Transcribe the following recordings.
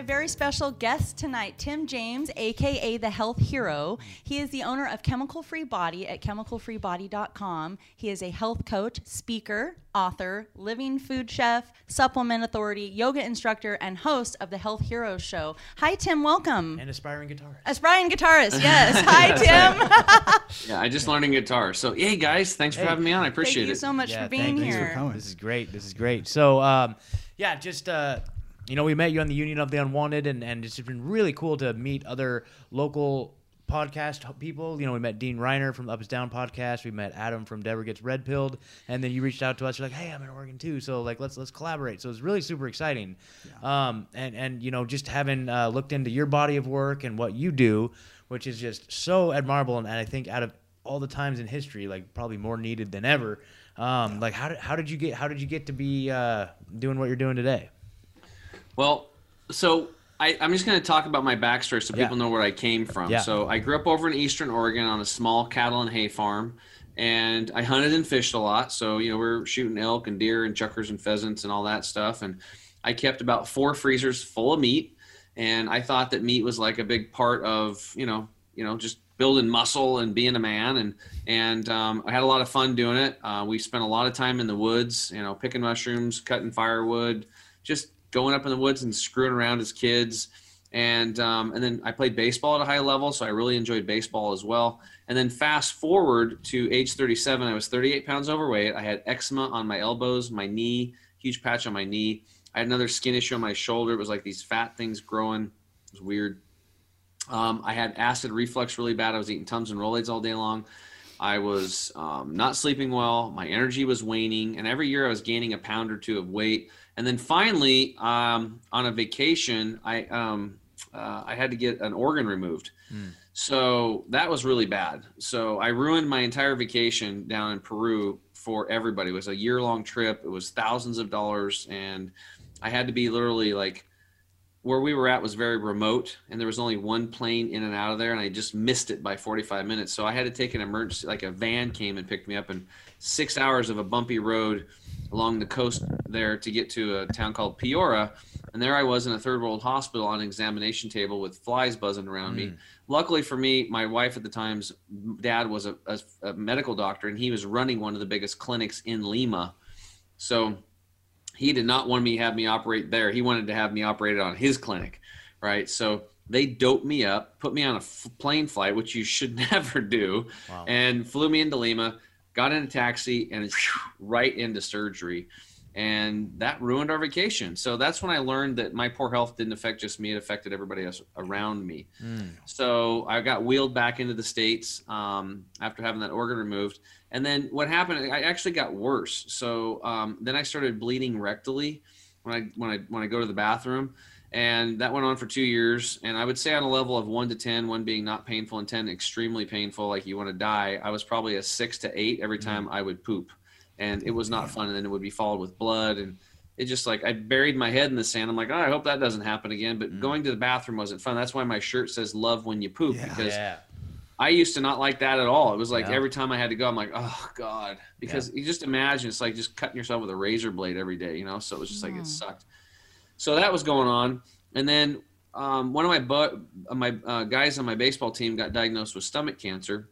a very special guest tonight, Tim James, aka the Health Hero. He is the owner of Chemical Free Body at chemicalfreebody.com. He is a health coach, speaker, author, living food chef, supplement authority, yoga instructor, and host of the Health Hero Show. Hi, Tim. Welcome. And aspiring guitarist. Aspiring guitarist, yes. Hi, Tim. Yeah, I just learning guitar. So, hey guys, thanks for having me on. I appreciate it. Thank you it. so much Yeah, for being thank here. Thanks for coming. This is great. This is great. So, um, yeah, just uh, you know, we met you on the Union of the Unwanted, and and it's been really cool to meet other local podcast people. You know, we met Dean Reiner from the Up is Down podcast. We met Adam from Deborah Gets Red Pilled, and then you reached out to us. You're like, hey, I'm in Oregon too, so like let's let's collaborate. So it's really super exciting. Um, and and you know, just having uh, looked into your body of work and what you do, which is just so admirable, and, and I think out of all the times in history, like probably more needed than ever. Um, Like how did how did you get how did you get to be uh, doing what you're doing today? Well, so I, I'm just going to talk about my backstory so Yeah. people know where I came from. Yeah. So I grew up over in Eastern Oregon on a small cattle and hay farm, and I hunted and fished a lot. So you know we are shooting elk and deer and chukars and pheasants and all that stuff. And I kept about four freezers full of meat, and I thought that meat was like a big part of you know you know just building muscle and being a man and and um, I had a lot of fun doing it. Uh, we spent a lot of time in the woods, you know, picking mushrooms, cutting firewood, just going up in the woods and screwing around as kids. And um, and then I played baseball at a high level, so I really enjoyed baseball as well. And then fast forward to age 37, I was 38 pounds overweight. I had eczema on my elbows, my knee, huge patch on my knee. I had another skin issue on my shoulder. It was like these fat things growing. It was weird. Um, I had acid reflux really bad. I was eating Tums and Rolaids all day long. I was um, not sleeping well. My energy was waning, and every year I was gaining a pound or two of weight. And then finally, um, on a vacation, I um, uh, I had to get an organ removed. So that was really bad. So I ruined my entire vacation down in Peru for everybody. It was a year long trip. It was thousands of dollars, and I had to be literally like where we were at was very remote and there was only one plane in and out of there and i just missed it by 45 minutes so i had to take an emergency like a van came and picked me up and six hours of a bumpy road along the coast there to get to a town called Piura and there i was in a third world hospital on an examination table with flies buzzing around me hmm. luckily for me my wife at the time's dad was a, a, a medical doctor and he was running one of the biggest clinics in lima so he did not want me to have me operate there. He wanted to have me operated on his clinic, right? So they doped me up, put me on a f- plane flight, which you should never do, Wow. and flew me into Lima. Got in a taxi and right into surgery, and that ruined our vacation. So that's when I learned that my poor health didn't affect just me; it affected everybody else around me. So I got wheeled back into the states um, after having that organ removed. And then what happened? I actually got worse. So um, then I started bleeding rectally when I when I when I go to the bathroom, and that went on for two years. And I would say on a level of one to ten, one being not painful and ten extremely painful, like you want to die. I was probably a six to eight every mm-hmm. time I would poop, and it was not fun. And then it would be followed with blood and it just like I buried my head in the sand. I'm like, oh, I hope that doesn't happen again. But mm. going to the bathroom wasn't fun. That's why my shirt says "Love when you poop" Yeah. because yeah. I used to not like that at all. It was like Yeah. every time I had to go, I'm like, oh god, because you just imagine it's like just cutting yourself with a razor blade every day, you know. So it was just like it mm. sucked. So that was going on, and then um, one of my bu- uh, my uh, guys on my baseball team got diagnosed with stomach cancer,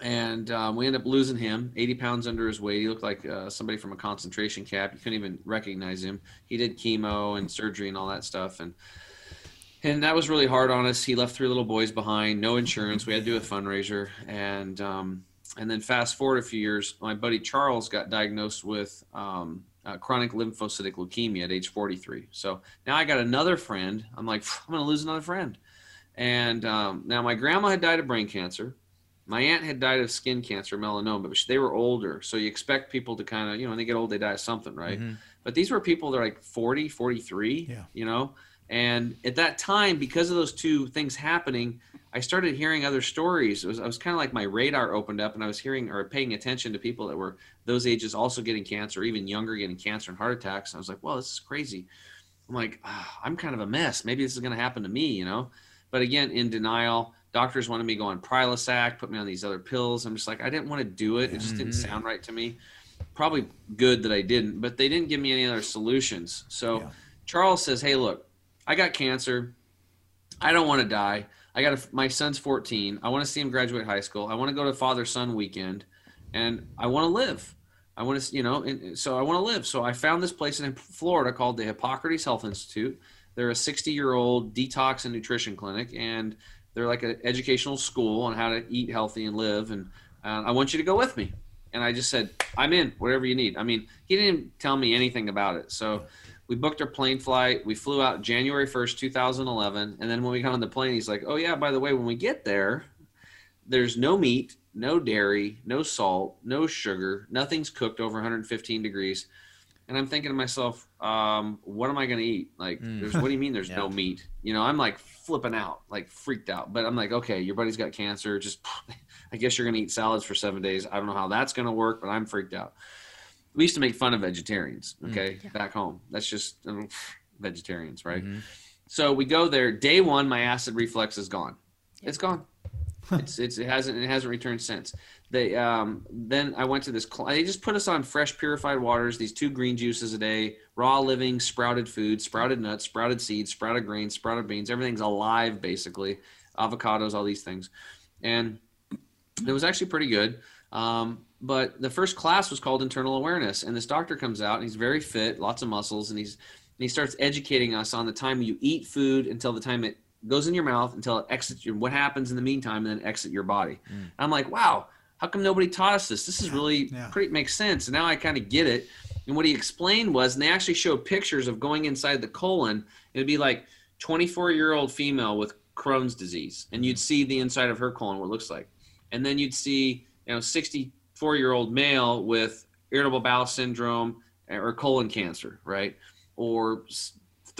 and um, we ended up losing him. 80 pounds under his weight. He looked like uh, somebody from a concentration camp. You couldn't even recognize him. He did chemo and surgery and all that stuff, and and that was really hard on us. He left three little boys behind, no insurance. We had to do a fundraiser, and um, and then fast forward a few years, my buddy Charles got diagnosed with um, uh, chronic lymphocytic leukemia at age 43. So now I got another friend. I'm like, I'm going to lose another friend. And um, now my grandma had died of brain cancer. My aunt had died of skin cancer, melanoma, but they were older. So you expect people to kind of, you know, when they get old, they die of something, right? But these were people that are like 40, 43, Yeah. you know? And at that time, because of those two things happening, I started hearing other stories. It was, I was kind of like my radar opened up and I was hearing or paying attention to people that were those ages also getting cancer, even younger getting cancer and heart attacks. And I was like, well, this is crazy. I'm like, ah, I'm kind of a mess. Maybe this is going to happen to me, you know? But again, in denial. Doctors wanted me to go on Prilosec, put me on these other pills. I'm just like, I didn't want to do it. It just didn't sound right to me. probably good that I didn't, but they didn't give me any other solutions. So Yeah. Charles says, "Hey, look, I got cancer. I don't want to die. I got a, my son's 14. I want to see him graduate high school. I want to go to father son weekend, and I want to live. I want to, you know, and so I want to live. So I found this place in Florida called the Hippocrates Health Institute. They're a 60 year old detox and nutrition clinic, and they're like an educational school on how to eat healthy and live. And uh, I want you to go with me. And I just said, I'm in, whatever you need. I mean, he didn't tell me anything about it. So we booked our plane flight. We flew out January 1st, 2011. And then when we got on the plane, he's like, oh, yeah, by the way, when we get there, there's no meat, no dairy, no salt, no sugar. Nothing's cooked over 115 degrees. And I'm thinking to myself, um, what am I going to eat? Like, Mm. there's what do you mean there's Yeah. no meat? You know, I'm like flipping out, like freaked out. But I'm like, okay, your buddy's got cancer. Just, I guess you're going to eat salads for seven days. I don't know how that's going to work, but I'm freaked out. We used to make fun of vegetarians, Mm. okay, back home. That's just I mean, vegetarians, right? Mhm. So we go there. Day one, my acid reflux is gone. It's gone. It's, it's it hasn't it hasn't returned since. They um then I went to this. cl- They just put us on fresh purified waters. These two green juices a day, raw living, sprouted food, sprouted nuts, sprouted seeds, sprouted grains, sprouted beans. Everything's alive basically. Avocados, all these things, and it was actually pretty good. Um, but the first class was called internal awareness, and this doctor comes out and he's very fit, lots of muscles, and he's and he starts educating us on the time you eat food until the time it goes in your mouth until it exits your what happens in the meantime and then exit your body. Mm. And I'm like, wow, how come nobody taught us this? This is really yeah. pretty makes sense. And now I kind of get it. And what he explained was, and they actually showed pictures of going inside the colon. It'd be like 24 year old female with Crohn's disease, and you'd mm. see the inside of her colon, what it looks like, and then you'd see you know 64 year old male with irritable bowel syndrome eh, or colon cancer, right? Or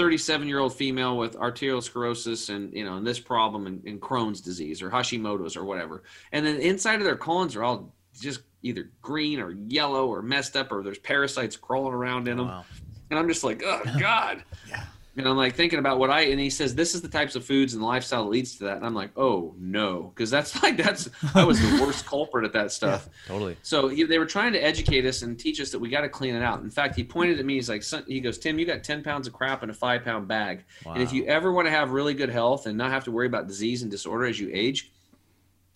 37 year old female with arteriosclerosis and you know and this problem and, and Crohn's disease or Hashimoto's or whatever. And then inside of their colons are all just either green or yellow or messed up or there's parasites crawling around in oh, them. Wow. And I'm just like, oh God. Yeah. And I'm like thinking about what I and he says this is the types of foods and the lifestyle that leads to that. And I'm like, oh no, because that's like that's I was the worst culprit at that stuff. Totally. So he, they were trying to educate us and teach us that we got to clean it out. In fact, he pointed at me. He's like, "Son," he goes, Tim, you got 10 pounds of crap in a five pound bag. And if you ever want to have really good health and not have to worry about disease and disorder as you age,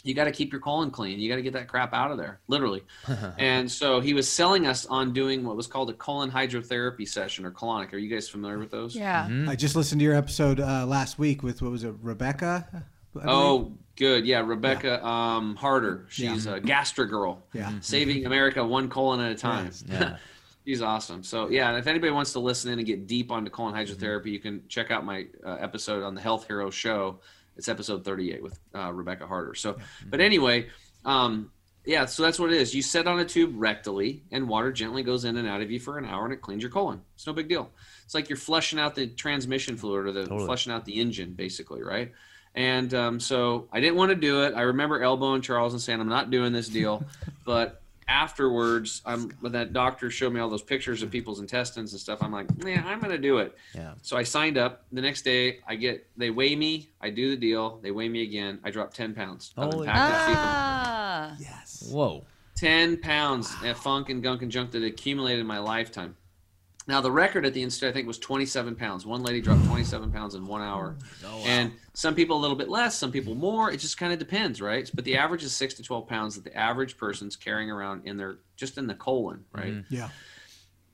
you got to keep your colon clean. You got to get that crap out of there, literally. and so he was selling us on doing what was called a colon hydrotherapy session or colonic. Are you guys familiar with those? Yeah. Mhm. I just listened to your episode uh, last week with what was it, Rebecca? Oh, good. Yeah, Rebecca um, Harder. She's a gastro girl, yeah. saving America one colon at a time. Yeah. She's awesome. So yeah, and if anybody wants to listen in and get deep onto colon hydrotherapy, you can check out my uh, episode on the Health Hero Show. It's episode 38 with uh, Rebecca Harder. So, but anyway, um, yeah, so that's what it is. You sit on a tube rectally, and water gently goes in and out of you for an hour, and it cleans your colon. It's no big deal. It's like you're flushing out the transmission fluid or the Totally. flushing out the engine, basically, right? And um, so I didn't want to do it. I remember elbowing Charles and saying, "I'm not doing this deal," but afterwards, I'm when that doctor showed me all those pictures of people's intestines and stuff. I'm like, yeah, I'm gonna do it. Yeah. So I signed up. The next day, I get they weigh me. I do the deal. They weigh me again. I drop ten pounds. of Holy impacted Ah. Yes. Whoa. ten pounds of funk and gunk and junk that accumulated in my lifetime. Now the record at the institute, I think, was 27 pounds. One lady dropped 27 pounds in one hour, Oh, wow. and some people a little bit less, some people more. It just kind of depends, right? But the average is six to 12 pounds that the average person's carrying around in their just in the colon, right? Mhm. Yeah.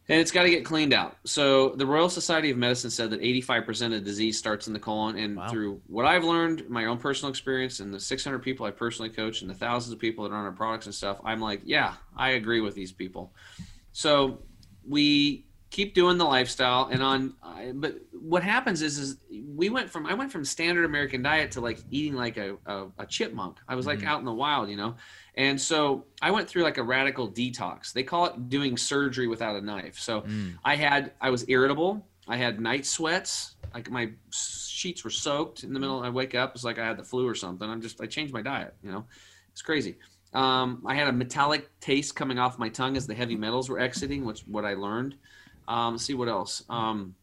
and it's got to get cleaned out. So the Royal Society of Medicine said that 85% of disease starts in the colon, and Wow. through what I've learned, my own personal experience, and the 600 people I personally coach, and the thousands of people that are on our products and stuff, I'm like, yeah, I agree with these people. So we keep doing the lifestyle, and on, I- but what happens is, is we went from I went from standard American diet to like eating like a a, a chipmunk. I was like Mhm. out in the wild, you know. And so I went through like a radical detox. They call it doing surgery without a knife. So Mm. I had I was irritable. I had night sweats. Like my sheets were soaked in the middle. I wake up, it's like I had the flu or something. I'm just I changed my diet. You know, it's crazy. Um, I had a metallic taste coming off my tongue as the heavy metals were exiting, which what I learned. Um, let's see what else. Um,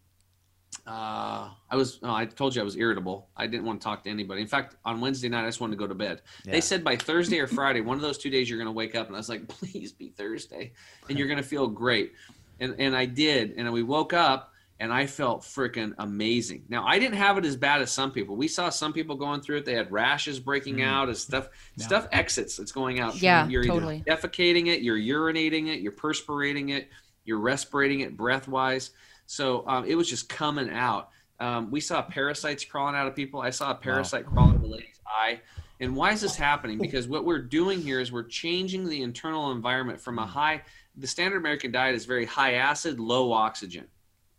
uh, I was. Oh, I told you I was irritable. I didn't want to talk to anybody. In fact, on Wednesday night, I just wanted to go to bed. Yeah. They said by Thursday or Friday, one of those two days, you're going to wake up, and I was like, please be Thursday, and you're going to feel great. And and I did, and we woke up, and I felt freaking amazing. Now I didn't have it as bad as some people. We saw some people going through it. They had rashes breaking out as stuff. Stuff exits. It's going out. Yeah, you're totally. defecating it, you're urinating it, you're perspirating it, you're respirating it breath wise. So um, it was just coming out. Um, we saw parasites crawling out of people. I saw a parasite crawl out of a lady's eye. And why is this happening? Because what we're doing here is we're changing the internal environment from a high, the standard American diet is very high acid, low oxygen.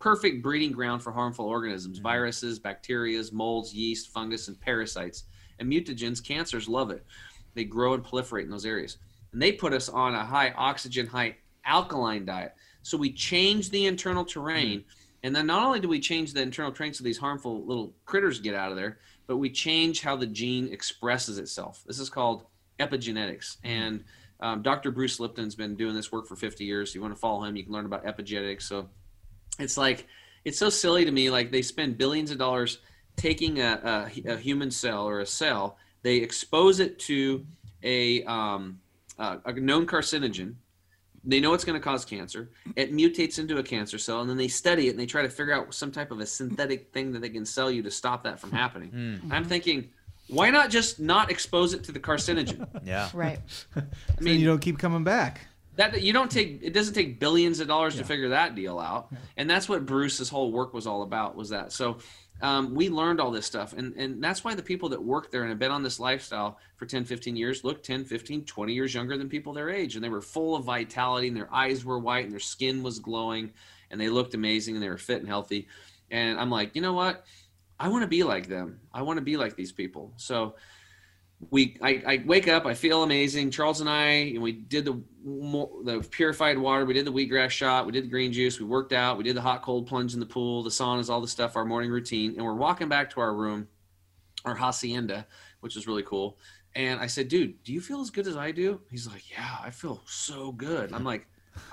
Perfect breeding ground for harmful organisms, viruses, bacteria, molds, yeast, fungus, and parasites. And mutagens, cancers love it. They grow and proliferate in those areas. And they put us on a high oxygen, high alkaline diet. So we change the internal terrain. And then not only do we change the internal terrain so these harmful little critters get out of there, but we change how the gene expresses itself. This is called epigenetics. And um, Dr. Bruce Lipton's been doing this work for 50 years. you want to follow him, you can learn about epigenetics. So it's like, it's so silly to me. Like they spend billions of dollars taking a, a, a human cell or a cell, they expose it to a, um, uh, a known carcinogen. They know it's going to cause cancer. It mutates into a cancer cell, and then they study it and they try to figure out some type of a synthetic thing that they can sell you to stop that from happening. Hmm. I'm thinking, why not just not expose it to the carcinogen? Yeah. Right. I so mean, you don't keep coming back. that you don't take it doesn't take billions of dollars to figure that deal out and that's what bruce's whole work was all about was that so um, we learned all this stuff and, and that's why the people that work there and have been on this lifestyle for 10 15 years look 10 15 20 years younger than people their age and they were full of vitality and their eyes were white and their skin was glowing and they looked amazing and they were fit and healthy. And i'm like you know what? I want to be like them. I want to be like these people. So we I, I wake up i feel amazing. Charles and i and we did the the purified water we did the wheatgrass shot we did the green juice we worked out we did the hot cold plunge in the pool the saunas all the stuff our morning routine. And we're walking back to our room our hacienda which is really cool. And i said dude do you feel as good as i do? He's like yeah i feel so good. I'm like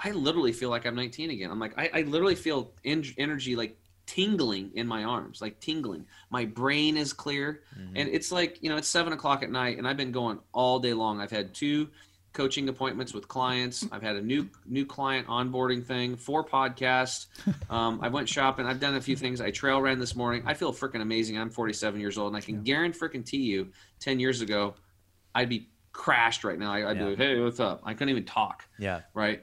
i literally feel like i'm 19 again. I'm like i, I literally feel en- energy like tingling in my arms like tingling. My brain is clear. And it's like you know it's seven o'clock at night and i've been going all day long. I've had two coaching appointments with clients. I've had a new new client onboarding thing four podcasts. Um, i went shopping. I've done a few things. I trail ran this morning. I feel freaking amazing. I'm 47 years old and i can guarantee freaking you 10 years ago i'd be crashed right now. I, i'd Yeah. be like hey what's up? I couldn't even talk Yeah. right?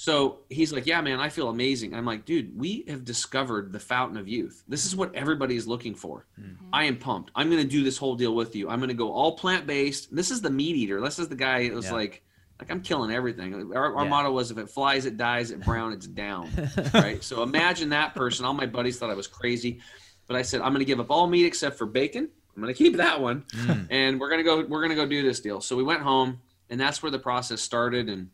So he's like, "Yeah, man, I feel amazing." I'm like, "Dude, we have discovered the fountain of youth. This is what everybody is looking for. I am pumped. I'm going to do this whole deal with you. I'm going to go all plant based. This is the meat eater. This is the guy that was Yeah. like, like I'm killing everything. Our, our Yeah. motto was, if it flies, it dies. If brown, it's down. right. So imagine that person. All my buddies thought I was crazy, but I said I'm going to give up all meat except for bacon. I'm going to keep that one, Mm. and we're going to go. We're going to go do this deal. So we went home, and that's where the process started. And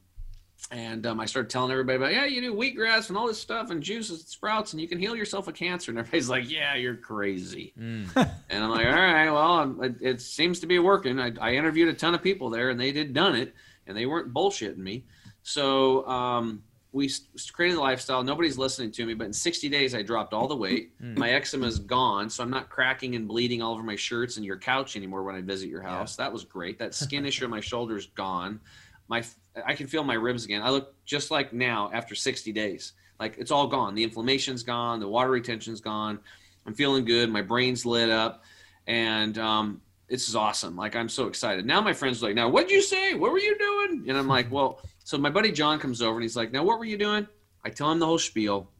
and um, I started telling everybody about, yeah, you do wheatgrass and all this stuff and juices and sprouts, and you can heal yourself of cancer. And everybody's like, yeah, you're crazy. Mm. And I'm like, all right, well, it, it seems to be working. I, I interviewed a ton of people there, and they did done it, and they weren't bullshitting me. So um, we created a lifestyle. Nobody's listening to me, but in 60 days, I dropped all the weight. My eczema is gone, so I'm not cracking and bleeding all over my shirts and your couch anymore when I visit your house. That was great. That skin issue on my shoulder is gone. My I can feel my ribs again. I look just like now after 60 days. Like it's all gone. The inflammation's gone. The water retention's gone. I'm feeling good. My brain's lit up, and um, this is awesome. Like I'm so excited. Now my friends like, now what'd you say? What were you doing? And I'm like, well, so my buddy John comes over and he's like, now what were you doing? I tell him the whole spiel.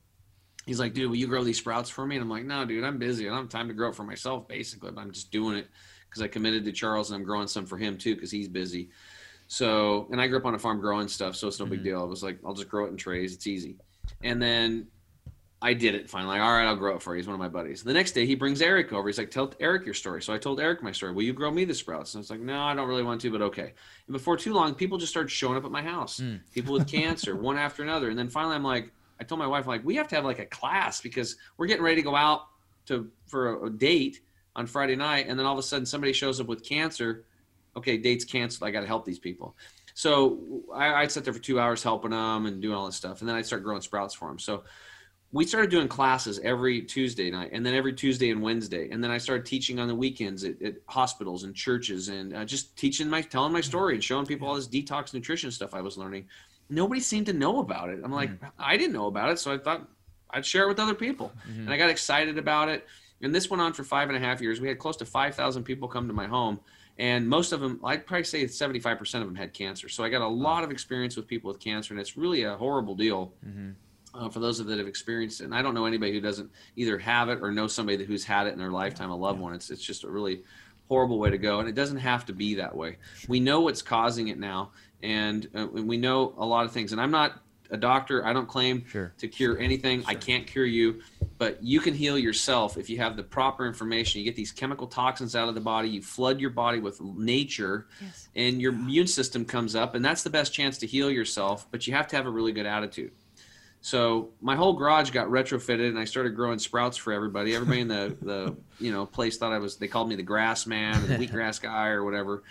He's like, dude, will you grow these sprouts for me? And I'm like, no, dude, I'm busy. I don't have time to grow it for myself, basically, but I'm just doing it because I committed to Charles and I'm growing some for him too because he's busy. So, and I grew up on a farm growing stuff, so it's no big mm-hmm. deal. I was like, I'll just grow it in trays. It's easy. And then I did it finally. All right, I'll grow it for you. He's one of my buddies. The next day, he brings Eric over. He's like, Tell Eric your story. So I told Eric my story. Will you grow me the sprouts? And I was like, No, I don't really want to, but okay. And before too long, people just started showing up at my house. Hmm. People with cancer, one after another. And then finally, I'm like, I told my wife, like, we have to have like a class because we're getting ready to go out to for a, a date on Friday night, and then all of a sudden somebody shows up with cancer. Okay, date's canceled. I got to help these people. So I, I'd sit there for two hours helping them and doing all this stuff, and then I'd start growing sprouts for them. So we started doing classes every Tuesday night and then every Tuesday and Wednesday. And then I started teaching on the weekends at, at hospitals and churches and uh, just teaching my, telling my story and showing people all this detox nutrition stuff I was learning. Nobody seemed to know about it. I'm like, mm. I didn't know about it. So I thought I'd share it with other people. Mm-hmm. And I got excited about it. And this went on for five and a half years. We had close to 5,000 people come to my home. And most of them, I'd probably say 75% of them had cancer. So I got a lot of experience with people with cancer. And it's really a horrible deal. Mm-hmm uh, for those of that have experienced it. And I don't know anybody who doesn't either have it or know somebody who's had it in their lifetime, a loved one. It's it's just a really horrible way to go, and it doesn't have to be that way. We know what's causing it now, and uh, we know a lot of things. And I'm not a doctor. I don't claim sure. to cure anything. Sure. I can't cure you, but you can heal yourself if you have the proper information. You get these chemical toxins out of the body. You flood your body with nature, yes. and your immune system comes up, and that's the best chance to heal yourself. But you have to have a really good attitude. So my whole garage got retrofitted, and I started growing sprouts for everybody. Everybody in the the you know place thought I was. They called me the grass man, or the wheatgrass guy, or whatever.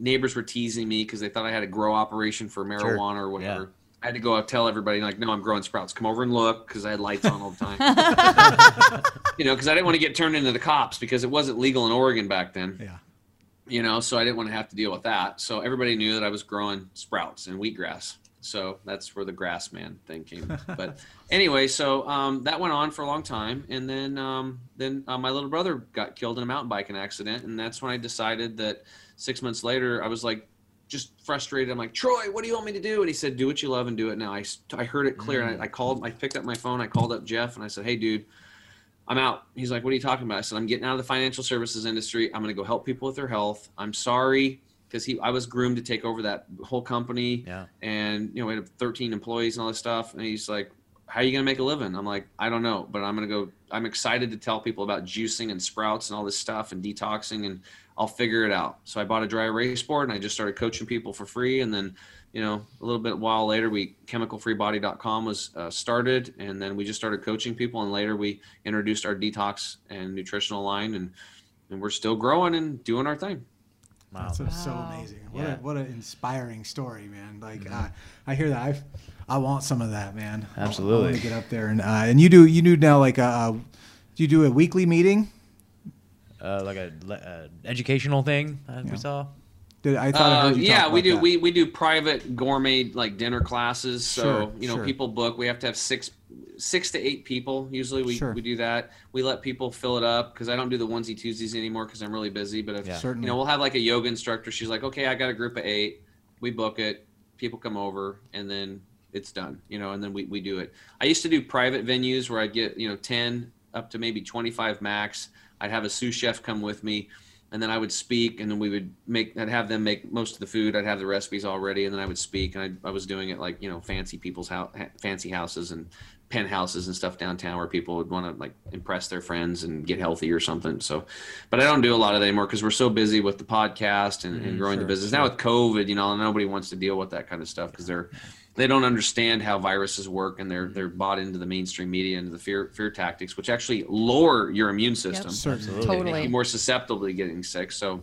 Neighbors were teasing me because they thought I had a grow operation for marijuana sure. or whatever. Yeah. I had to go out tell everybody like, no, I'm growing sprouts. Come over and look because I had lights on all the time. you know, because I didn't want to get turned into the cops because it wasn't legal in Oregon back then. Yeah. You know, so I didn't want to have to deal with that. So everybody knew that I was growing sprouts and wheatgrass. So that's where the grass man thing came. but anyway, so um, that went on for a long time, and then um, then uh, my little brother got killed in a mountain biking accident, and that's when I decided that six months later I was like just frustrated. I'm like Troy, what do you want me to do? And he said, do what you love and do it now. I, I heard it clear. Mm-hmm. I, I called, I picked up my phone, I called up Jeff, and I said, hey dude. I'm out. He's like, what are you talking about? I said, I'm getting out of the financial services industry. I'm going to go help people with their health. I'm sorry because he I was groomed to take over that whole company. Yeah. And you know, we had 13 employees and all this stuff. And he's like, "How are you gonna make a living?" I'm like, "I don't know, but I'm gonna go. I'm excited to tell people about juicing and sprouts and all this stuff and detoxing, and I'll figure it out." So I bought a dry erase board and I just started coaching people for free. And then, you know, a little bit while later, we chemicalfreebody.com was uh, started, and then we just started coaching people. And later, we introduced our detox and nutritional line, and and we're still growing and doing our thing. Wow. That's wow. so amazing. What yeah. a, what an inspiring story, man. Like mm-hmm. uh, I hear that. I I want some of that, man. Absolutely. I want to get up there and uh, and you do you do now like a, uh, do you do a weekly meeting? Uh, like a uh, educational thing yeah. we saw. Did, I thought I uh, yeah, we do. That. We we do private gourmet like dinner classes. So sure, you know, sure. people book. We have to have six six to eight people. Usually we, sure. we do that. We let people fill it up because I don't do the onesie twosies anymore because I'm really busy. But if yeah. you know, we'll have like a yoga instructor. She's like, okay, I got a group of eight. We book it. People come over, and then it's done. You know, and then we we do it. I used to do private venues where I'd get you know ten up to maybe twenty five max. I'd have a sous chef come with me and then I would speak, and then we would make. I'd have them make most of the food. I'd have the recipes already, and then I would speak. And I, I was doing it like you know fancy people's house, fancy houses, and penthouses and stuff downtown where people would want to like impress their friends and get healthy or something. So, but I don't do a lot of that anymore because we're so busy with the podcast and, and mm-hmm, growing sure, the business. Sure. Now with COVID, you know, nobody wants to deal with that kind of stuff because they're they don't understand how viruses work and they're they're bought into the mainstream media into the fear fear tactics, which actually lower your immune system. Yep, totally. more susceptible to getting sick. So,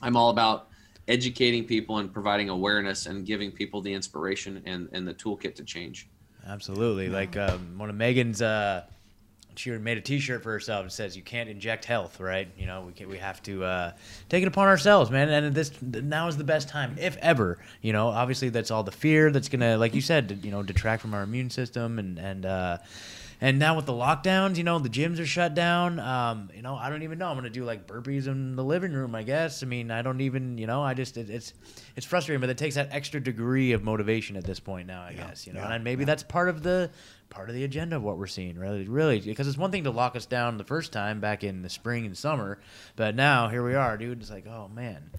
I'm all about educating people and providing awareness and giving people the inspiration and, and the toolkit to change. Absolutely. Like um, one of Megan's, uh, she made a T-shirt for herself and says, "You can't inject health, right? You know, we can, we have to uh, take it upon ourselves, man. And this now is the best time, if ever. You know, obviously that's all the fear that's gonna, like you said, you know, detract from our immune system and and." Uh, and now with the lockdowns, you know, the gyms are shut down. Um, you know, I don't even know. I'm gonna do like burpees in the living room, I guess. I mean, I don't even, you know, I just it, it's it's frustrating, but it takes that extra degree of motivation at this point now, I yeah. guess. You know, yeah. and maybe yeah. that's part of the part of the agenda of what we're seeing, really, really, because it's one thing to lock us down the first time back in the spring and summer, but now here we are, dude. It's like, oh man.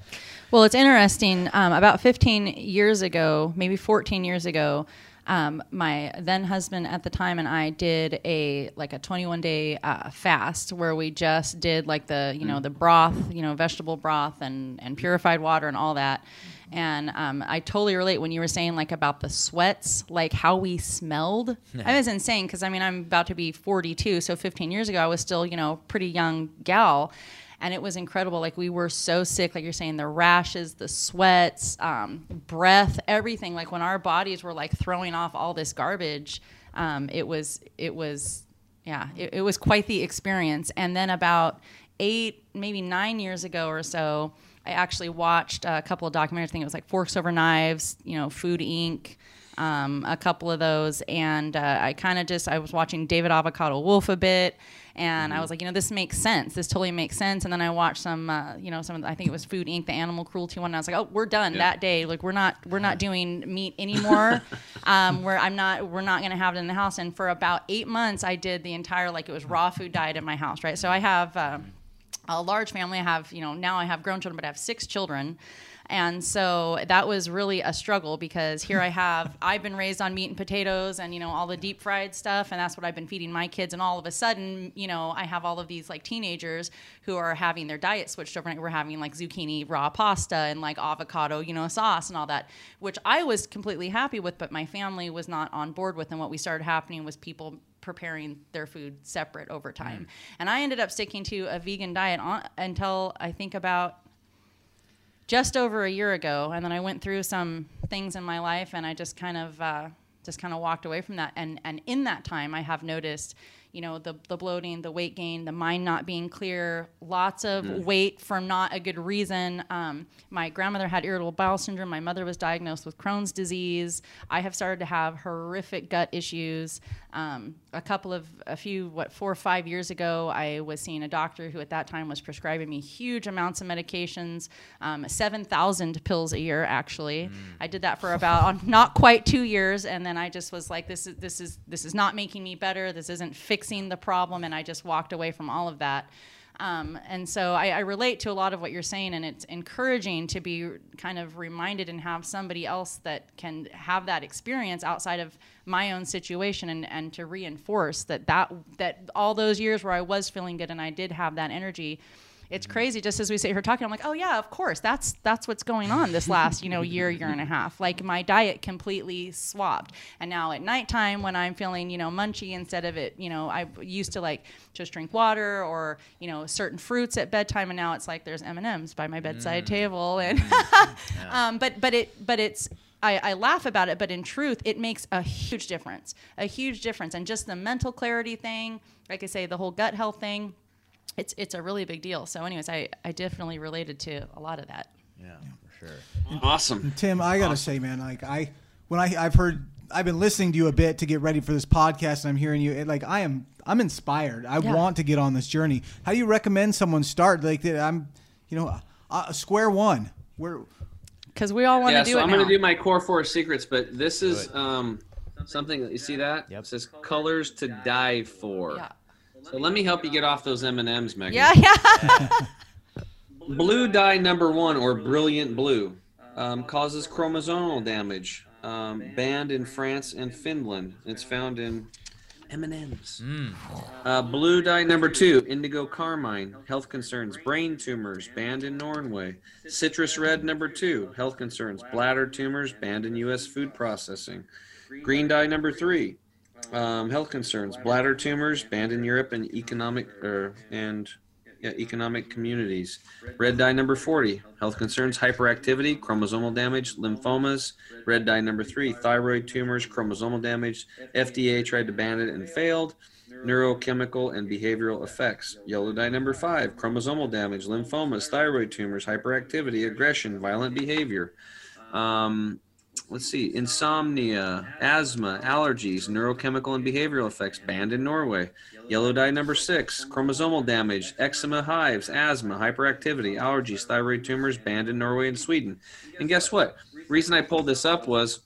Well, it's interesting. Um, about 15 years ago, maybe 14 years ago um, my then husband at the time and I did a like a 21 day uh, fast where we just did like the you know the broth, you know vegetable broth and and purified water and all that. And um, I totally relate when you were saying like about the sweats, like how we smelled. I was insane because I mean I'm about to be 42, so 15 years ago I was still you know pretty young gal and it was incredible. Like we were so sick, like you're saying, the rashes, the sweats, um, breath, everything. Like when our bodies were like throwing off all this garbage, um, it was it was yeah, it, it was quite the experience. And then about eight, maybe nine years ago or so, I actually watched a couple of documentaries. I think it was like Forks Over Knives, you know, Food Inc um, a couple of those, and uh, I kind of just I was watching David Avocado Wolf a bit, and mm-hmm. I was like, you know, this makes sense. This totally makes sense. And then I watched some, uh, you know, some of the, I think it was Food Inc. the animal cruelty one. And I was like, oh, we're done that day. Like we're not we're not doing meat anymore. um, where I'm not we're not gonna have it in the house. And for about eight months, I did the entire like it was raw food diet in my house, right? So I have. Um, a large family. I have, you know, now I have grown children, but I have six children. And so that was really a struggle because here I have, I've been raised on meat and potatoes and, you know, all the deep fried stuff. And that's what I've been feeding my kids. And all of a sudden, you know, I have all of these like teenagers who are having their diet switched over. We're having like zucchini raw pasta and like avocado, you know, sauce and all that, which I was completely happy with, but my family was not on board with. And what we started happening was people preparing their food separate over time. Mm. And I ended up sticking to a vegan diet on, until I think about just over a year ago, and then I went through some things in my life, and I just kind of uh, just kind of walked away from that. And and in that time, I have noticed you know the the bloating, the weight gain, the mind not being clear, lots of mm. weight for not a good reason. Um, my grandmother had irritable bowel syndrome. My mother was diagnosed with Crohn's disease. I have started to have horrific gut issues. Um, a couple of a few what four or five years ago, I was seeing a doctor who at that time was prescribing me huge amounts of medications, um, seven thousand pills a year. Actually, mm. I did that for about not quite two years, and then I just was like, this is this is this is not making me better. This isn't fixing fixing the problem, and I just walked away from all of that. Um, and so I, I, relate to a lot of what you're saying, and it's encouraging to be kind of reminded and have somebody else that can have that experience outside of my own situation, and, and to reinforce that that that all those years where I was feeling good and I did have that energy it's crazy just as we sit here talking i'm like oh yeah of course that's that's what's going on this last you know year year and a half like my diet completely swapped and now at nighttime when i'm feeling you know munchy instead of it you know i used to like just drink water or you know certain fruits at bedtime and now it's like there's m&ms by my bedside mm. table and mm. yeah. um, but but it but it's I, I, laugh about it, but in truth, it makes a huge difference. A huge difference. And just the mental clarity thing, like I say, the whole gut health thing, it's it's a really big deal. So, anyways, I I definitely related to a lot of that. Yeah, for sure. Awesome, Tim. I gotta awesome. say, man, like I when I I've heard I've been listening to you a bit to get ready for this podcast, and I'm hearing you. It, like I am I'm inspired. I yeah. want to get on this journey. How do you recommend someone start? Like I'm, you know, uh, square one. Where because we all want to do so it. I'm going to do my core four secrets, but this is um, something. You see that? Yep. It says colors to die for. Yeah. So let me help you get off those M and M's, Megan. Yeah, yeah. blue dye number one, or brilliant blue, um, causes chromosomal damage. Um, banned in France and Finland. It's found in M&Ms. Mm. Uh, blue dye number two, indigo carmine, health concerns, brain tumors, banned in Norway. Citrus red number two, health concerns, bladder tumors, banned in U.S. food processing. Green dye number three, um, health concerns, bladder tumors banned in Europe and economic er, and yeah, economic communities. Red dye number 40, health concerns, hyperactivity, chromosomal damage, lymphomas. Red dye number three, thyroid tumors, chromosomal damage. FDA tried to ban it and failed. Neurochemical and behavioral effects. Yellow dye number five, chromosomal damage, lymphomas, thyroid tumors, hyperactivity, aggression, violent behavior. Um, let's see, insomnia, asthma, allergies, neurochemical and behavioral effects banned in Norway. Yellow dye number six, chromosomal damage, eczema, hives, asthma, hyperactivity, allergies, thyroid tumors banned in Norway and Sweden. And guess what? reason I pulled this up was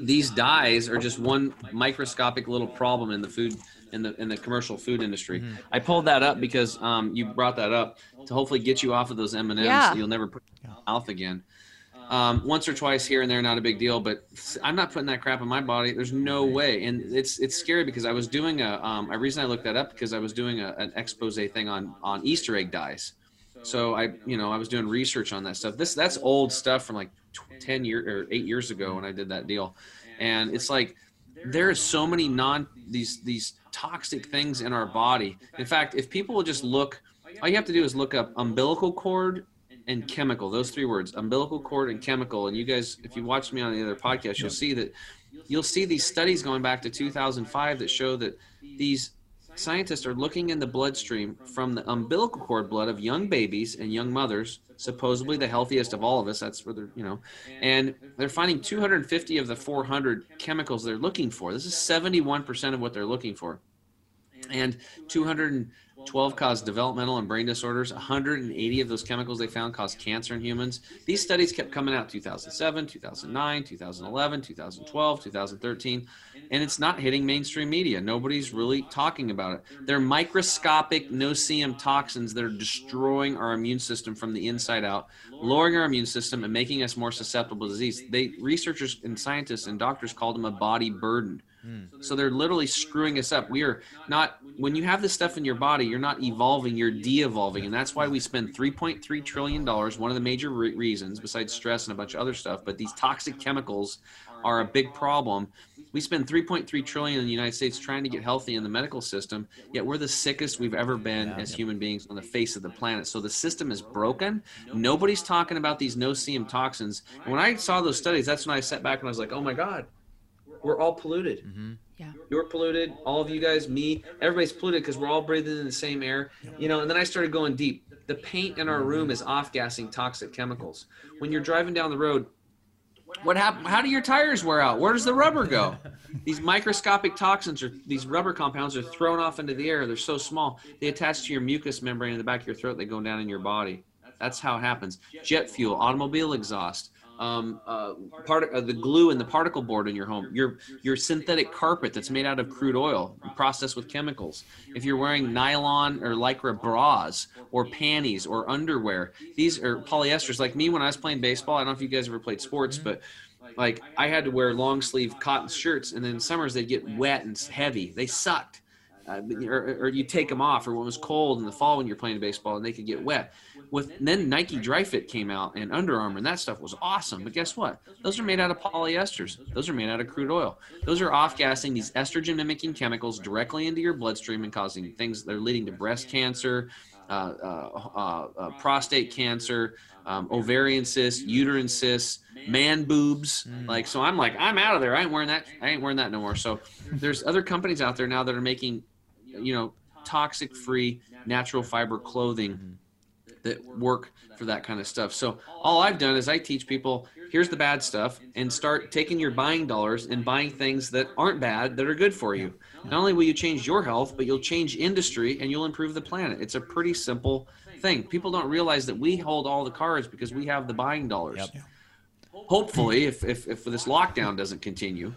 these dyes are just one microscopic little problem in the food in the in the commercial food industry. Mm-hmm. I pulled that up because um, you brought that up to hopefully get you off of those M and M's. Yeah. You'll never put your mouth again. Um, once or twice here and there, not a big deal. But I'm not putting that crap in my body. There's no way, and it's it's scary because I was doing a. Um, a reason I looked that up because I was doing a, an expose thing on on Easter egg dyes. So I, you know, I was doing research on that stuff. This that's old stuff from like ten years or eight years ago when I did that deal, and it's like there is so many non these these toxic things in our body. In fact, if people will just look all you have to do is look up umbilical cord and chemical. Those three words: umbilical cord and chemical. And you guys, if you watch me on the other podcast, you'll see that you'll see these studies going back to 2005 that show that these scientists are looking in the bloodstream from the umbilical cord blood of young babies and young mothers supposedly the healthiest of all of us that's where they're you know and they're finding 250 of the 400 chemicals they're looking for this is 71% of what they're looking for and 200 12 cause developmental and brain disorders. 180 of those chemicals they found cause cancer in humans. These studies kept coming out 2007, 2009, 2011, 2012, 2013, and it's not hitting mainstream media. Nobody's really talking about it. They're microscopic no-see-um toxins that are destroying our immune system from the inside out, lowering our immune system and making us more susceptible to disease. They researchers and scientists and doctors called them a body burden. Hmm. So they're literally screwing us up. We are not when you have this stuff in your body, you're not evolving, you're de-evolving, and that's why we spend 3.3 trillion dollars. One of the major re- reasons, besides stress and a bunch of other stuff, but these toxic chemicals are a big problem. We spend 3.3 trillion in the United States trying to get healthy in the medical system, yet we're the sickest we've ever been as human beings on the face of the planet. So the system is broken. Nobody's talking about these no-see-um toxins. And when I saw those studies, that's when I sat back and I was like, "Oh my God, we're all polluted. Mm-hmm. Yeah. You're polluted. All of you guys, me, everybody's polluted because we're all breathing in the same air. You know, and then I started going deep. The paint in our room is off gassing toxic chemicals. When you're driving down the road, what happened? How do your tires wear out? Where does the rubber go? These microscopic toxins or these rubber compounds are thrown off into the air. They're so small. They attach to your mucous membrane in the back of your throat. They go down in your body. That's how it happens. Jet fuel, automobile exhaust, um, uh, part uh, the glue in the particle board in your home, your your synthetic carpet that's made out of crude oil processed with chemicals. If you're wearing nylon or lycra bras or panties or underwear, these are polyesters. Like me when I was playing baseball, I don't know if you guys ever played sports, but like I had to wear long sleeve cotton shirts, and then summers they'd get wet and heavy. They sucked. Uh, or, or you take them off, or when it was cold in the fall when you're playing baseball, and they could get wet. With then Nike Dri-FIT came out and Under Armour, and that stuff was awesome. But guess what? Those are made out of polyesters. Those are made out of crude oil. Those are off gassing these estrogen mimicking chemicals directly into your bloodstream and causing things that are leading to breast cancer, uh, uh, uh, uh prostate cancer, um, ovarian cysts, uterine cysts, man boobs. Mm. Like so, I'm like I'm out of there. I ain't wearing that. I ain't wearing that no more. So there's other companies out there now that are making you know, toxic free natural fiber clothing mm-hmm. that work for that kind of stuff. So all I've done is I teach people here's the bad stuff and start taking your buying dollars and buying things that aren't bad that are good for you. Not only will you change your health, but you'll change industry and you'll improve the planet. It's a pretty simple thing. People don't realize that we hold all the cards because we have the buying dollars. Yep. Hopefully, if, if, if this lockdown doesn't continue,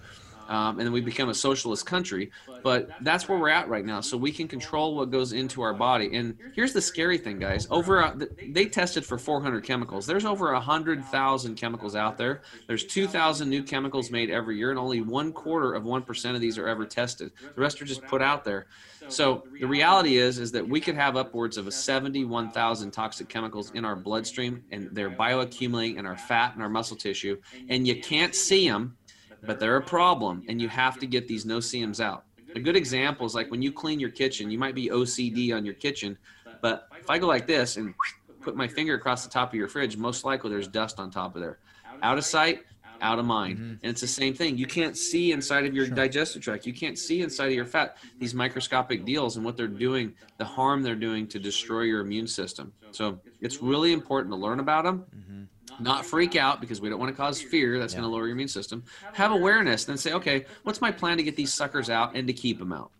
um, and then we become a socialist country. But that's where we're at right now. So we can control what goes into our body. And here's the scary thing, guys. Over uh, they tested for 400 chemicals. There's over 100,000 chemicals out there. There's 2,000 new chemicals made every year, and only one quarter of one percent of these are ever tested. The rest are just put out there. So the reality is, is that we could have upwards of a 71,000 toxic chemicals in our bloodstream, and they're bioaccumulating in our fat and our muscle tissue, and you can't see them but they're a problem and you have to get these no-see-ums out. A good example is like when you clean your kitchen, you might be OCD on your kitchen, but if I go like this and put my finger across the top of your fridge, most likely there's dust on top of there. Out of sight, out of mind. Mm-hmm. And it's the same thing. You can't see inside of your sure. digestive tract. You can't see inside of your fat these microscopic deals and what they're doing, the harm they're doing to destroy your immune system. So it's really important to learn about them. Mm-hmm not freak out because we don't want to cause fear. That's yeah. going to lower your immune system. Have awareness, then say, okay, what's my plan to get these suckers out and to keep them out?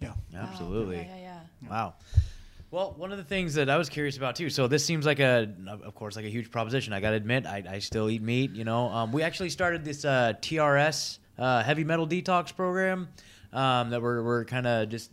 Yeah, absolutely. Yeah, yeah, yeah. Wow. Well, one of the things that I was curious about too. So this seems like a, of course, like a huge proposition. I got to admit, I, I, still eat meat. You know, um, we actually started this uh, TRS uh, heavy metal detox program um, that we're, we're kind of just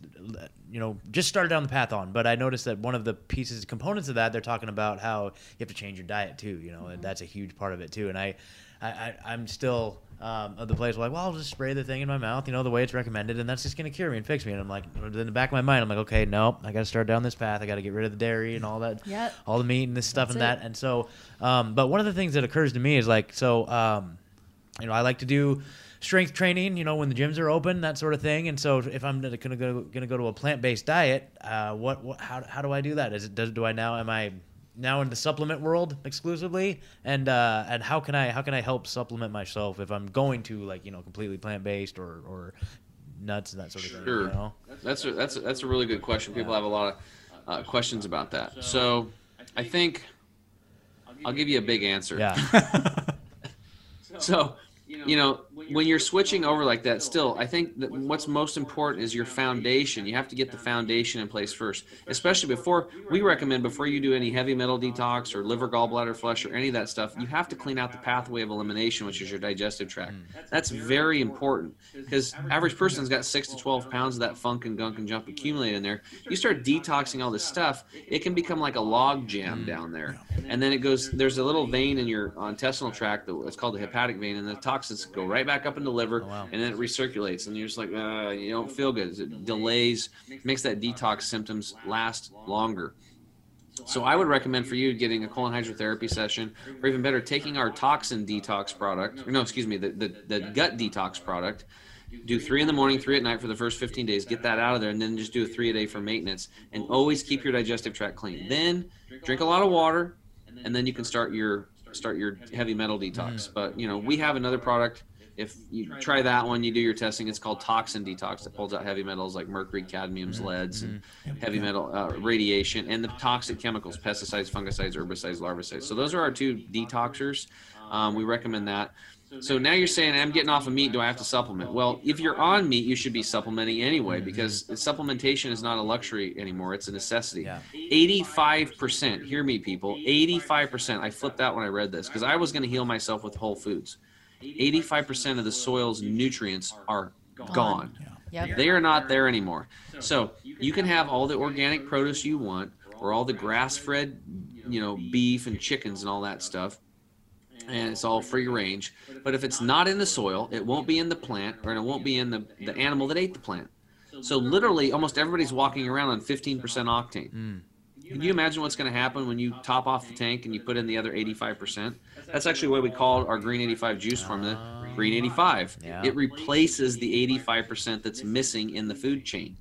you know just started down the path on but i noticed that one of the pieces components of that they're talking about how you have to change your diet too you know mm-hmm. and that's a huge part of it too and i, I, I am still um, of the place where like well i'll just spray the thing in my mouth you know the way it's recommended and that's just going to cure me and fix me and i'm like in the back of my mind i'm like okay no i got to start down this path i got to get rid of the dairy and all that yep. all the meat and this stuff that's and it. that and so um, but one of the things that occurs to me is like so um, you know i like to do strength training, you know, when the gyms are open, that sort of thing. And so, if I'm gonna go gonna go to a plant based diet, uh, what, what how, how do I do that? Is it does do I now am I now in the supplement world exclusively and uh, and how can I how can I help supplement myself if I'm going to like you know completely plant based or or nuts and that sort of sure. thing. You know? That's a, that's a, that's a really good question. People have a lot of uh, questions about that. So I think I'll give you a big answer. Yeah. So you know, when you're switching over like that, still, I think that what's most important is your foundation. You have to get the foundation in place first, especially before we recommend before you do any heavy metal detox or liver, gallbladder flush or any of that stuff. You have to clean out the pathway of elimination, which is your digestive tract. Mm. That's very important because average person's got six to twelve pounds of that funk and gunk and jump accumulated in there. You start detoxing all this stuff, it can become like a log jam mm. down there, and then it goes. There's a little vein in your uh, intestinal tract that it's called the hepatic vein, and the toxins go right back up in the liver, Oh, wow. and then it recirculates, and you're just like, uh, you don't feel good. It delays, makes that detox symptoms last longer. So I would recommend for you getting a colon hydrotherapy session, or even better, taking our toxin detox product. No, excuse me, the, the, the gut detox product. Do three in the morning, three at night for the first 15 days. Get that out of there, and then just do a three a day for maintenance. And always keep your digestive tract clean. Then drink a lot of water, and then you can start your start your heavy metal detox. But you know, we have another product. If you try that one, you do your testing. It's called toxin detox. It pulls out heavy metals like mercury, cadmiums, leads, and heavy metal uh, radiation, and the toxic chemicals, pesticides, fungicides, herbicides, larvicides. So those are our two detoxers. Um, we recommend that. So now you're saying I'm getting off of meat. Do I have to supplement? Well, if you're on meat, you should be supplementing anyway because supplementation is not a luxury anymore; it's a necessity. Yeah. 85%. Hear me, people. 85%. I flipped out when I read this because I was going to heal myself with whole foods. 85% of the soil's nutrients are gone. Yep. They are not there anymore. So you can have all the organic produce you want, or all the grass-fed, you know, beef and chickens and all that stuff, and it's all free range. But if it's not in the soil, it won't be in the plant, or it won't be in the the animal that ate the plant. So literally, almost everybody's walking around on 15% octane. Mm. Can you imagine what's going to happen when you top off the tank and you put in the other 85%? That's actually what we call our Green 85 juice formula, Green 85. Yeah. It replaces the 85% that's missing in the food chain.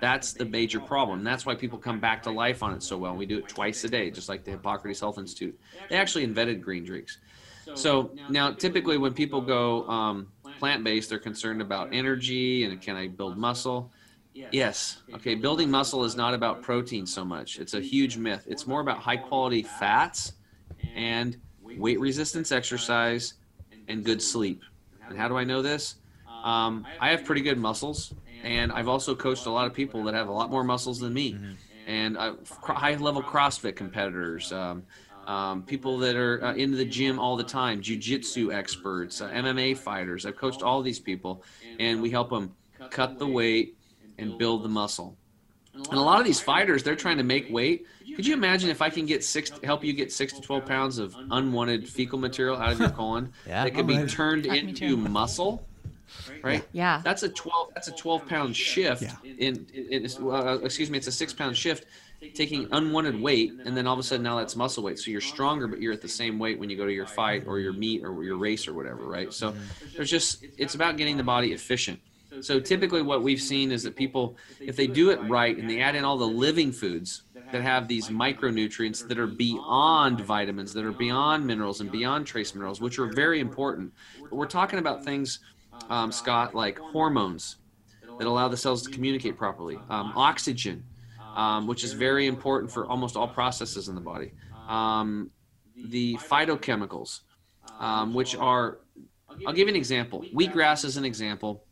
That's the major problem. That's why people come back to life on it so well. We do it twice a day, just like the Hippocrates Health Institute. They actually invented green drinks. So now, typically, when people go um, plant based, they're concerned about energy and can I build muscle? Yes. Okay. Building muscle is not about protein so much. It's a huge myth. It's more about high quality fats and weight resistance exercise and good sleep. And how do I know this? Um, I have pretty good muscles, and I've also coached a lot of people that have a lot more muscles than me, and uh, high level CrossFit competitors. Um, um, people that are uh, into the gym all the time, jujitsu experts, uh, MMA fighters. I've coached all these people, and we help them cut the weight and build the muscle. And a lot of these fighters, they're trying to make weight. Could you imagine if I can get six, help you get six to twelve pounds of unwanted fecal material out of your colon Yeah. that could be Alright. turned Talk into muscle? Right. Yeah. That's a twelve. That's a twelve pound shift. Yeah. In, in, in uh, excuse me, it's a six pound shift, taking unwanted weight, and then all of a sudden now that's muscle weight. So you're stronger, but you're at the same weight when you go to your fight or your meet or your race or whatever, right? So there's just it's about getting the body efficient. So typically, what we've seen is that people, if they do it right and they add in all the living foods that have these micronutrients that are beyond vitamins, that are beyond minerals and beyond trace minerals, which are very important. But we're talking about things, um, Scott, like hormones that allow the cells to communicate properly, um, oxygen, um, which is very important for almost all processes in the body, um, the phytochemicals, um, which are, I'll give you an example. Wheatgrass is an example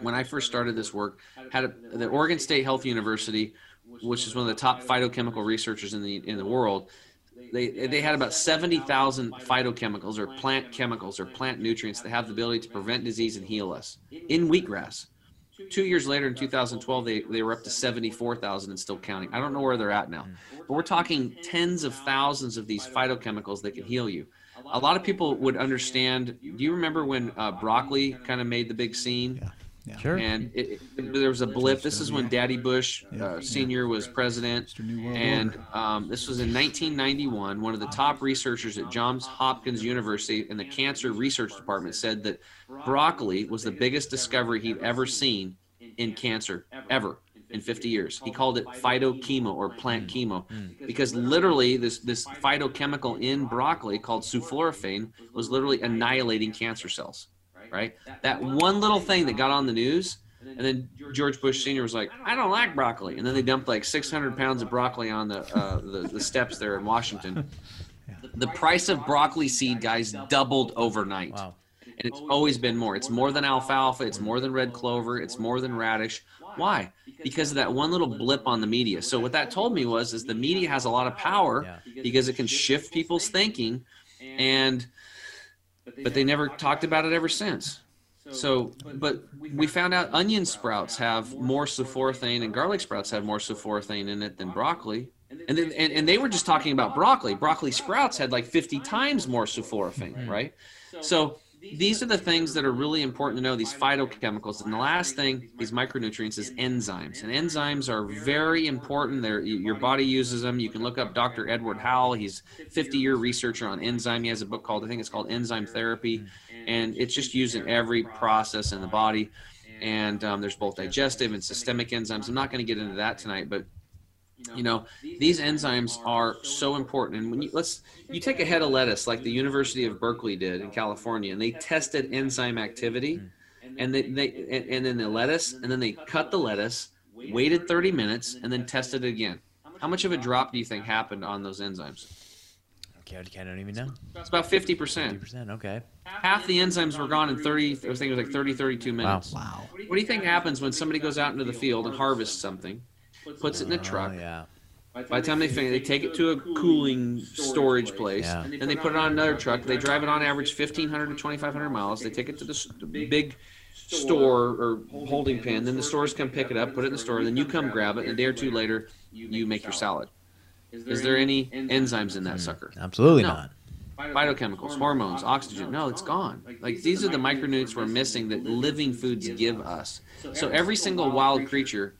when I first started this work, had a, the Oregon State Health University, which is one of the top phytochemical researchers in the in the world. They they had about seventy thousand phytochemicals or plant chemicals or plant nutrients that have the ability to prevent disease and heal us in wheatgrass. Two years later, in 2012, they, they were up to 74,000 and still counting. I don't know where they're at now, but we're talking tens of thousands of these phytochemicals that can heal you. A lot of people would understand. Do you remember when uh, broccoli kind of made the big scene? Yeah. Sure. And it, it- there was a blip. This is when Daddy Bush uh, Senior was president, Mr. New World and um, this was in 1991. One of the top researchers at Johns Hopkins University in the Cancer Research Department said that broccoli was the biggest discovery he'd ever seen in cancer ever in 50 years. He called it phytochemo or plant chemo because literally this this phytochemical in broccoli called sulforaphane was literally annihilating cancer cells. Right? That one little thing that got on the news and then George Bush Senior was like, "I don't like broccoli," and then they dumped like 600 pounds of broccoli on the uh, the, the steps there in Washington. The price of broccoli seed, guys, doubled overnight, Wow. and it's always been more. It's more than alfalfa. It's more than red clover. It's more than radish. Why? Because of that one little blip on the media. So what that told me was, is the media has a lot of power because it can shift people's thinking, and but they never talked about it ever since. So, but we found out onion sprouts have more sulforaphane and garlic sprouts have more sulforaphane in it than broccoli. And then, and, and they were just talking about broccoli. Broccoli sprouts had like 50 times more sulforaphane, right? So these are the things that are really important to know, these phytochemicals. And the last thing, these micronutrients, is enzymes. And enzymes are very important. They're, your body uses them. You can look up Dr. Edward Howell. He's 50-year researcher on enzyme. He has a book called, I think it's called Enzyme Therapy. And it's just used in every process in the body. And um, there's both digestive and systemic enzymes. I'm not going to get into that tonight, but you know these enzymes are so important and when you let's you take a head of lettuce like the university of berkeley did in california and they tested enzyme activity mm-hmm. and they, they and, and then the lettuce and then they cut the lettuce waited 30 minutes and then tested it again how much of a drop do you think happened on those enzymes Okay, I don't even know. it's about 50% 50%. Okay. half the enzymes were gone in 30 i think it was like 30 32 minutes Wow. what do you think happens when somebody goes out into the field and harvests something puts it in a oh, truck Oh, yeah. By the time they finish, they take it to a cooling storage place. Yeah. Then they put it on another truck. They drive it on average 1,500 to 2,500 miles. They take it to the the big store or holding pen. Then the stores come pick it up, put it in the store. Then you come grab it. And a day or two later, you make your salad. Is there any enzymes in that hmm. sucker? Absolutely No. not. Phytochemicals, hormones, oxygen. No, it's gone. Like these are the micronutrients we're missing that living foods give us. So every single wild creature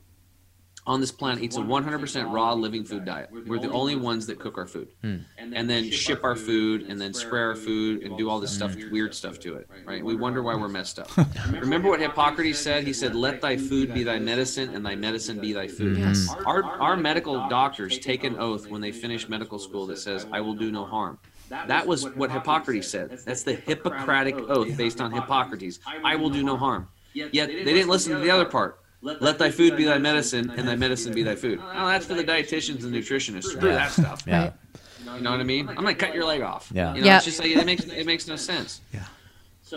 on this planet eats a 100% raw living food diet. We're the only ones that cook our food hmm. and then ship our food and then spray our food and do all this stuff, weird stuff to it, right? We wonder why we're messed up. Remember what Hippocrates said? He said, "Let thy food be thy medicine, and thy medicine be thy food." Yes. Our our medical doctors take an oath when they finish medical school that says, "I will do no harm." That was what Hippocrates said. That's the Hippocratic oath based on Hippocrates. I will do no harm. Yet they didn't listen to the other part. Let thy food be thy medicine, and thy medicine be thy food. Oh, that's for the dietitians and nutritionists. Screw Yeah. that stuff. Yeah. Right. You know what I mean? I'm gonna cut your leg off. Yeah. You know, Yep. it's just like it makes it makes no sense. Yeah.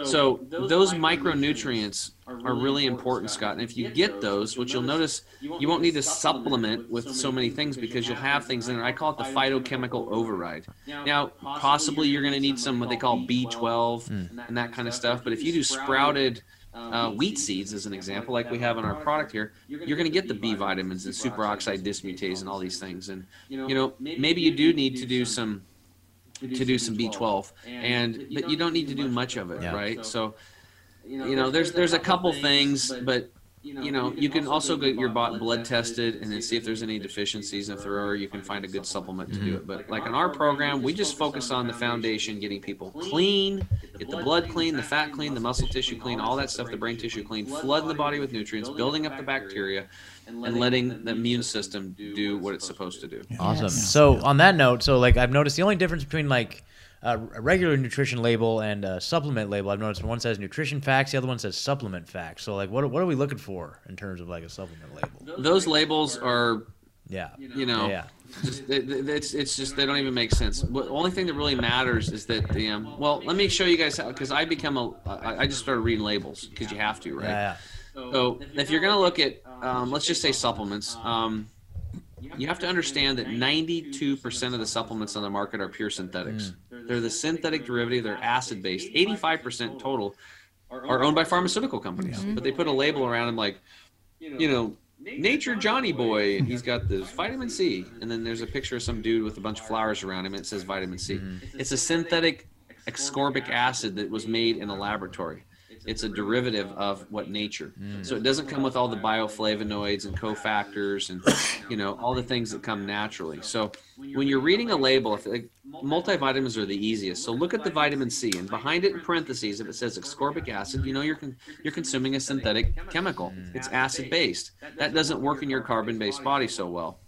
So those micronutrients are really important, Scott. And if you get those, what you'll notice, you won't need to supplement with so many things because you'll have things in there. I call it the phytochemical override. Now, possibly you're going to need some what they call B12 and that kind of stuff. But if you do sprouted uh, wheat seeds, as an example, like we have in our product here, you're going to get the B vitamins and superoxide dismutase and all these things. And you know, maybe you do need to do some to do some B12, and but you don't need to do much of it, right? So, you know, there's there's a couple things, but you know, you can also get your bot blood tested and then see if there's any deficiencies. If there are, you can find a good supplement to do it. But like in our program, we just focus on the foundation, getting people clean, get the blood clean, the fat clean, the muscle tissue clean, all that stuff, the brain tissue clean, flooding the body with nutrients, building up the bacteria, and letting the immune system do what it's supposed to do. Awesome. So on that note, so like I've noticed the only difference between like a regular nutrition label and a supplement label, I've noticed one says nutrition facts, the other one says supplement facts. So like, what what are we looking for in terms of like a supplement label? Those labels are Yeah. you know, Yeah. just, it, it- it's it's just they don't even make sense. The only thing that really matters is that the um. Well, let me show you guys how because I become a I, I just started reading labels because you have to, right? Yeah. So if you're gonna look at um, let's just say supplements, um, you have to understand that 92% of the supplements on the market are pure synthetics. Mm. They're the synthetic derivative. They're acid based. 85% total are owned by pharmaceutical companies, but they put a label around them like, you know, Nature Johnny Boy, and he's got this vitamin C, and then there's a picture of some dude with a bunch of flowers around him, and it says vitamin C. Mm-hmm. It's a synthetic ascorbic acid that was made in a laboratory. It's a derivative of what nature. Mm. So it doesn't come with all the bioflavonoids and cofactors and you know all the things that come naturally. So when you're reading a label, if like, multivitamins are the easiest. So look at the vitamin C and behind it in parentheses, if it says ascorbic acid, you know you're con- you're consuming a synthetic chemical. Mm. It's acid based. That doesn't work in your carbon based body so well.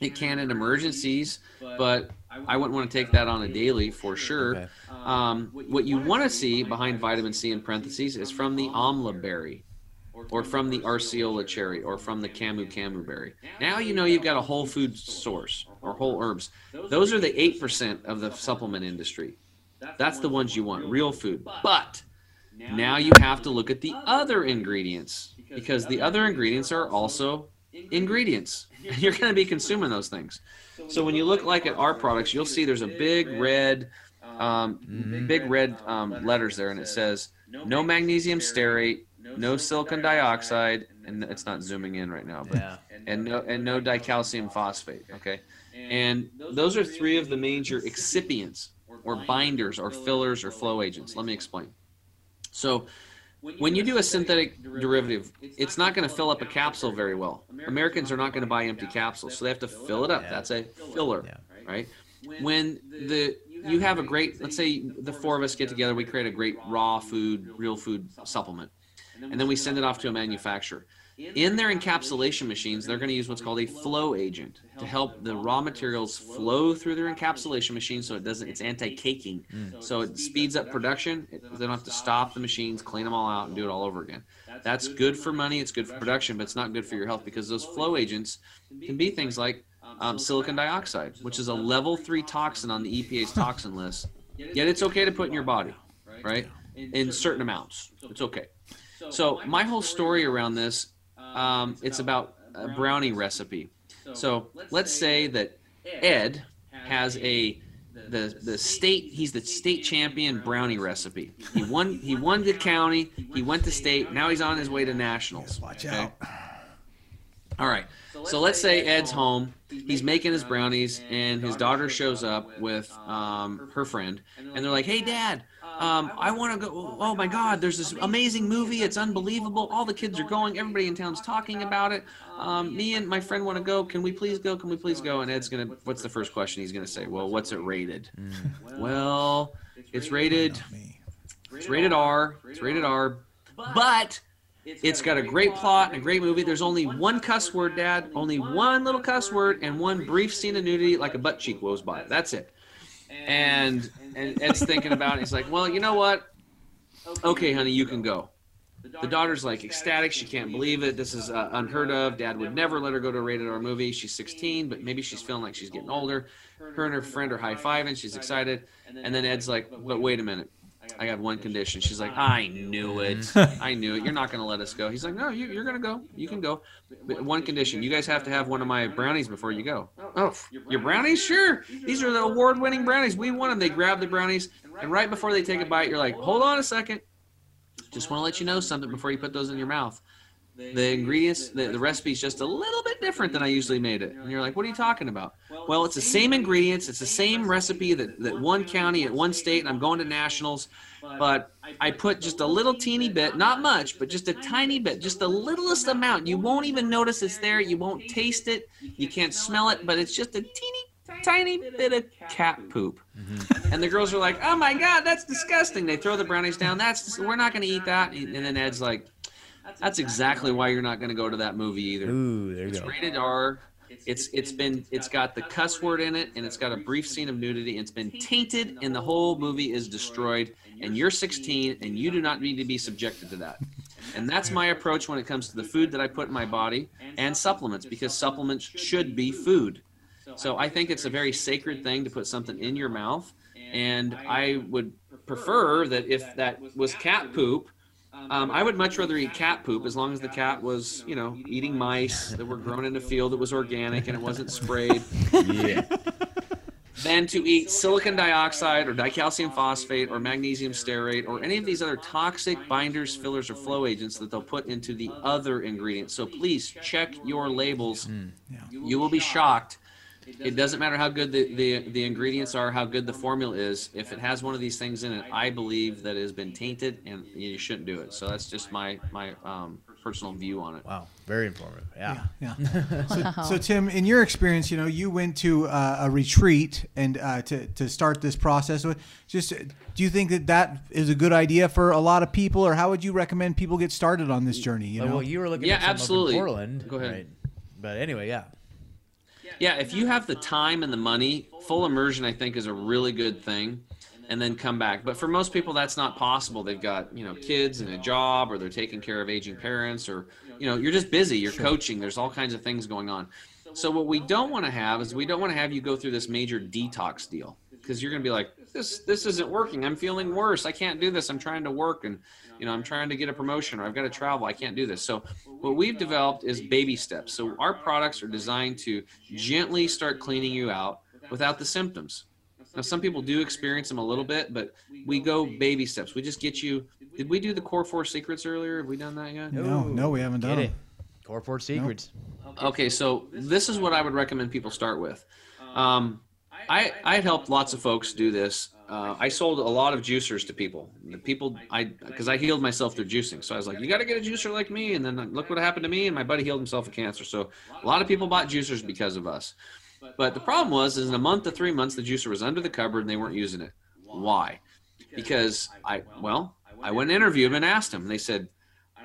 It can in emergencies, but I wouldn't want to take that on a daily for sure. Okay. Um, what you want to see behind vitamin C in parentheses is from the amla berry, or from the acerola cherry, or from the camu camu berry. Now you know you've got a whole food source or whole herbs. Those are the eight percent of the supplement industry. That's the ones you want, real food. But now you have to look at the other ingredients because the other ingredients are also ingredients. You're going to be consuming those things. So when you look like at our products, you'll see there's a big red, um, big red um, letters there, and it says no magnesium stearate, no silicon dioxide, and it's not zooming in right now, but Yeah. and no and no dicalcium phosphate. Okay, and those are three of the major excipients or binders or fillers or flow agents. Let me explain. So when you do a synthetic derivative, it's not going to fill up a capsule very well. Americans are not going to buy empty capsules, so they have to fill it up. That's a filler, right? When the you have a great, let's say the four of us get together, we create a great raw food, real food supplement, and then we send it off to a manufacturer. In their encapsulation machines, they're going to use what's called a flow agent to help the raw materials flow through their encapsulation machine so it doesn't, it's anti caking. So it speeds up production. It, they don't have to stop the machines, clean them all out, and do it all over again. That's good for money, it's good for production, but it's not good for your health because those flow agents can be things like um, silicon dioxide, which is a level three toxin on the EPA's toxin list. Yet it's okay to put in your body, right? In certain amounts. It's okay. So my whole story around this, um, it's about a brownie recipe. So let's say that Ed has a the the state he's the state champion brownie recipe. He won he won the county, he went to state, now he's on his way to nationals. Watch out. All right. So let's say Ed's home. He's making his brownies, and his daughter shows up with um, her friend, and they're like, "Hey, Dad, um, I want to go. Oh my God, there's this amazing movie. It's unbelievable. All the kids are going. Everybody in town's talking about it. Um, me and my friend want to go. Can we please go? Can we please go?" And Ed's gonna. What's the first question he's gonna say? Well, what's it rated? Well, it's rated. It's rated R. It's rated R. But it's got a great plot and a great movie. There's only one cuss word, Dad. Only one little cuss word and one brief scene of nudity, like a butt cheek goes by. That's it. And and Ed's thinking about it. He's like, well, you know what? Okay, honey, you can go. The daughter's like ecstatic. She can't believe it. This is uh, unheard of. Dad would never let her go to a rated R movie. She's 16, but maybe she's feeling like she's getting older. Her and her friend are high fiving. She's excited. And then Ed's like, but wait a minute. I got one condition. She's like, ah. I knew it. Mm-hmm. I knew it. You're not going to let us go. He's like, no, you, you're going to go. You can go. But one condition. You guys have to have one of my brownies before you go. Oh, oh your brownies? Sure. These are the award winning brownies. We won them. They grab the brownies. And right before they take a bite, you're like, hold on a second. Just want to let you know something before you put those in your mouth. The ingredients, the, the recipe's just a little bit different than I usually made it. And you're like, what are you talking about? Well, it's the same ingredients, it's the same recipe that, that one county at one state, and I'm going to nationals. But I put just a little teeny bit, not much, but just a tiny bit, just the littlest amount. You won't even notice it's there. You won't taste it. You can't smell it, but it's just a teeny tiny bit of cat poop. Mm-hmm. And the girls are like, "Oh my god, that's disgusting!" They throw the brownies down. That's we're not going to eat that. And then Ed's like, "That's exactly why you're not going to go to that movie either. Ooh, there you It's go. rated R. It's it's been it's got the cuss word in it, and it's got a brief scene of nudity. It's been tainted, and the whole movie is destroyed. And you're 16, and you do not need to be subjected to that. And that's my approach when it comes to the food that I put in my body and supplements, because supplements should be food. So I think it's a very sacred thing to put something in your mouth, and I would prefer that if that was cat poop, um, I would much rather eat cat poop as long as the cat was, you know, eating mice that were grown in a field that was organic and it wasn't sprayed, Yeah. than to eat silicon dioxide or dicalcium phosphate or magnesium stearate or any of these other toxic binders, fillers, or flow agents that they'll put into the other ingredients. So please check your labels. You will be shocked It doesn't matter how good the, the, the ingredients are, how good the formula is. If it has one of these things in it, I believe that it has been tainted and you shouldn't do it. So that's just my my um, personal view on it. Wow, very informative. Yeah. Yeah. yeah. so, so, Tim, in your experience, you know, you went to uh, a retreat and uh, to to start this process. Just, do you think that that is a good idea for a lot of people, or how would you recommend people get started on this journey? You know? Well, you were looking yeah, at absolutely. Up in Portland. Go ahead. Right? But anyway, yeah. Yeah, if you have the time and the money, full immersion I think is a really good thing and then come back. But for most people that's not possible. They've got, you know, kids and a job or they're taking care of aging parents or you know, you're just busy, you're sure. coaching, there's all kinds of things going on. So what we don't want to have is we don't want to have you go through this major detox deal because you're going to be like this this isn't working. I'm feeling worse. I can't do this. I'm trying to work and you know, I'm trying to get a promotion or I've got to travel. I can't do this. So what we've developed is baby steps. So our products are designed to gently start cleaning you out without the symptoms. Now some people do experience them a little bit, but we go baby steps. We just get you did we do the core four secrets earlier? Have we done that yet? No, no, we haven't done it. Core four secrets. Nope. Okay, so this is what I would recommend people start with. Um, I I had helped lots of folks do this uh, I sold a lot of juicers to people. The people I because I healed myself through juicing. So I was like, you got to get a juicer like me. And then look what happened to me. And my buddy healed himself of cancer. So a lot of people bought juicers because of us. But the problem was, is in a month to three months, the juicer was under the cupboard and they weren't using it. Why? Because I well, I went and interviewed them and asked them. And they said,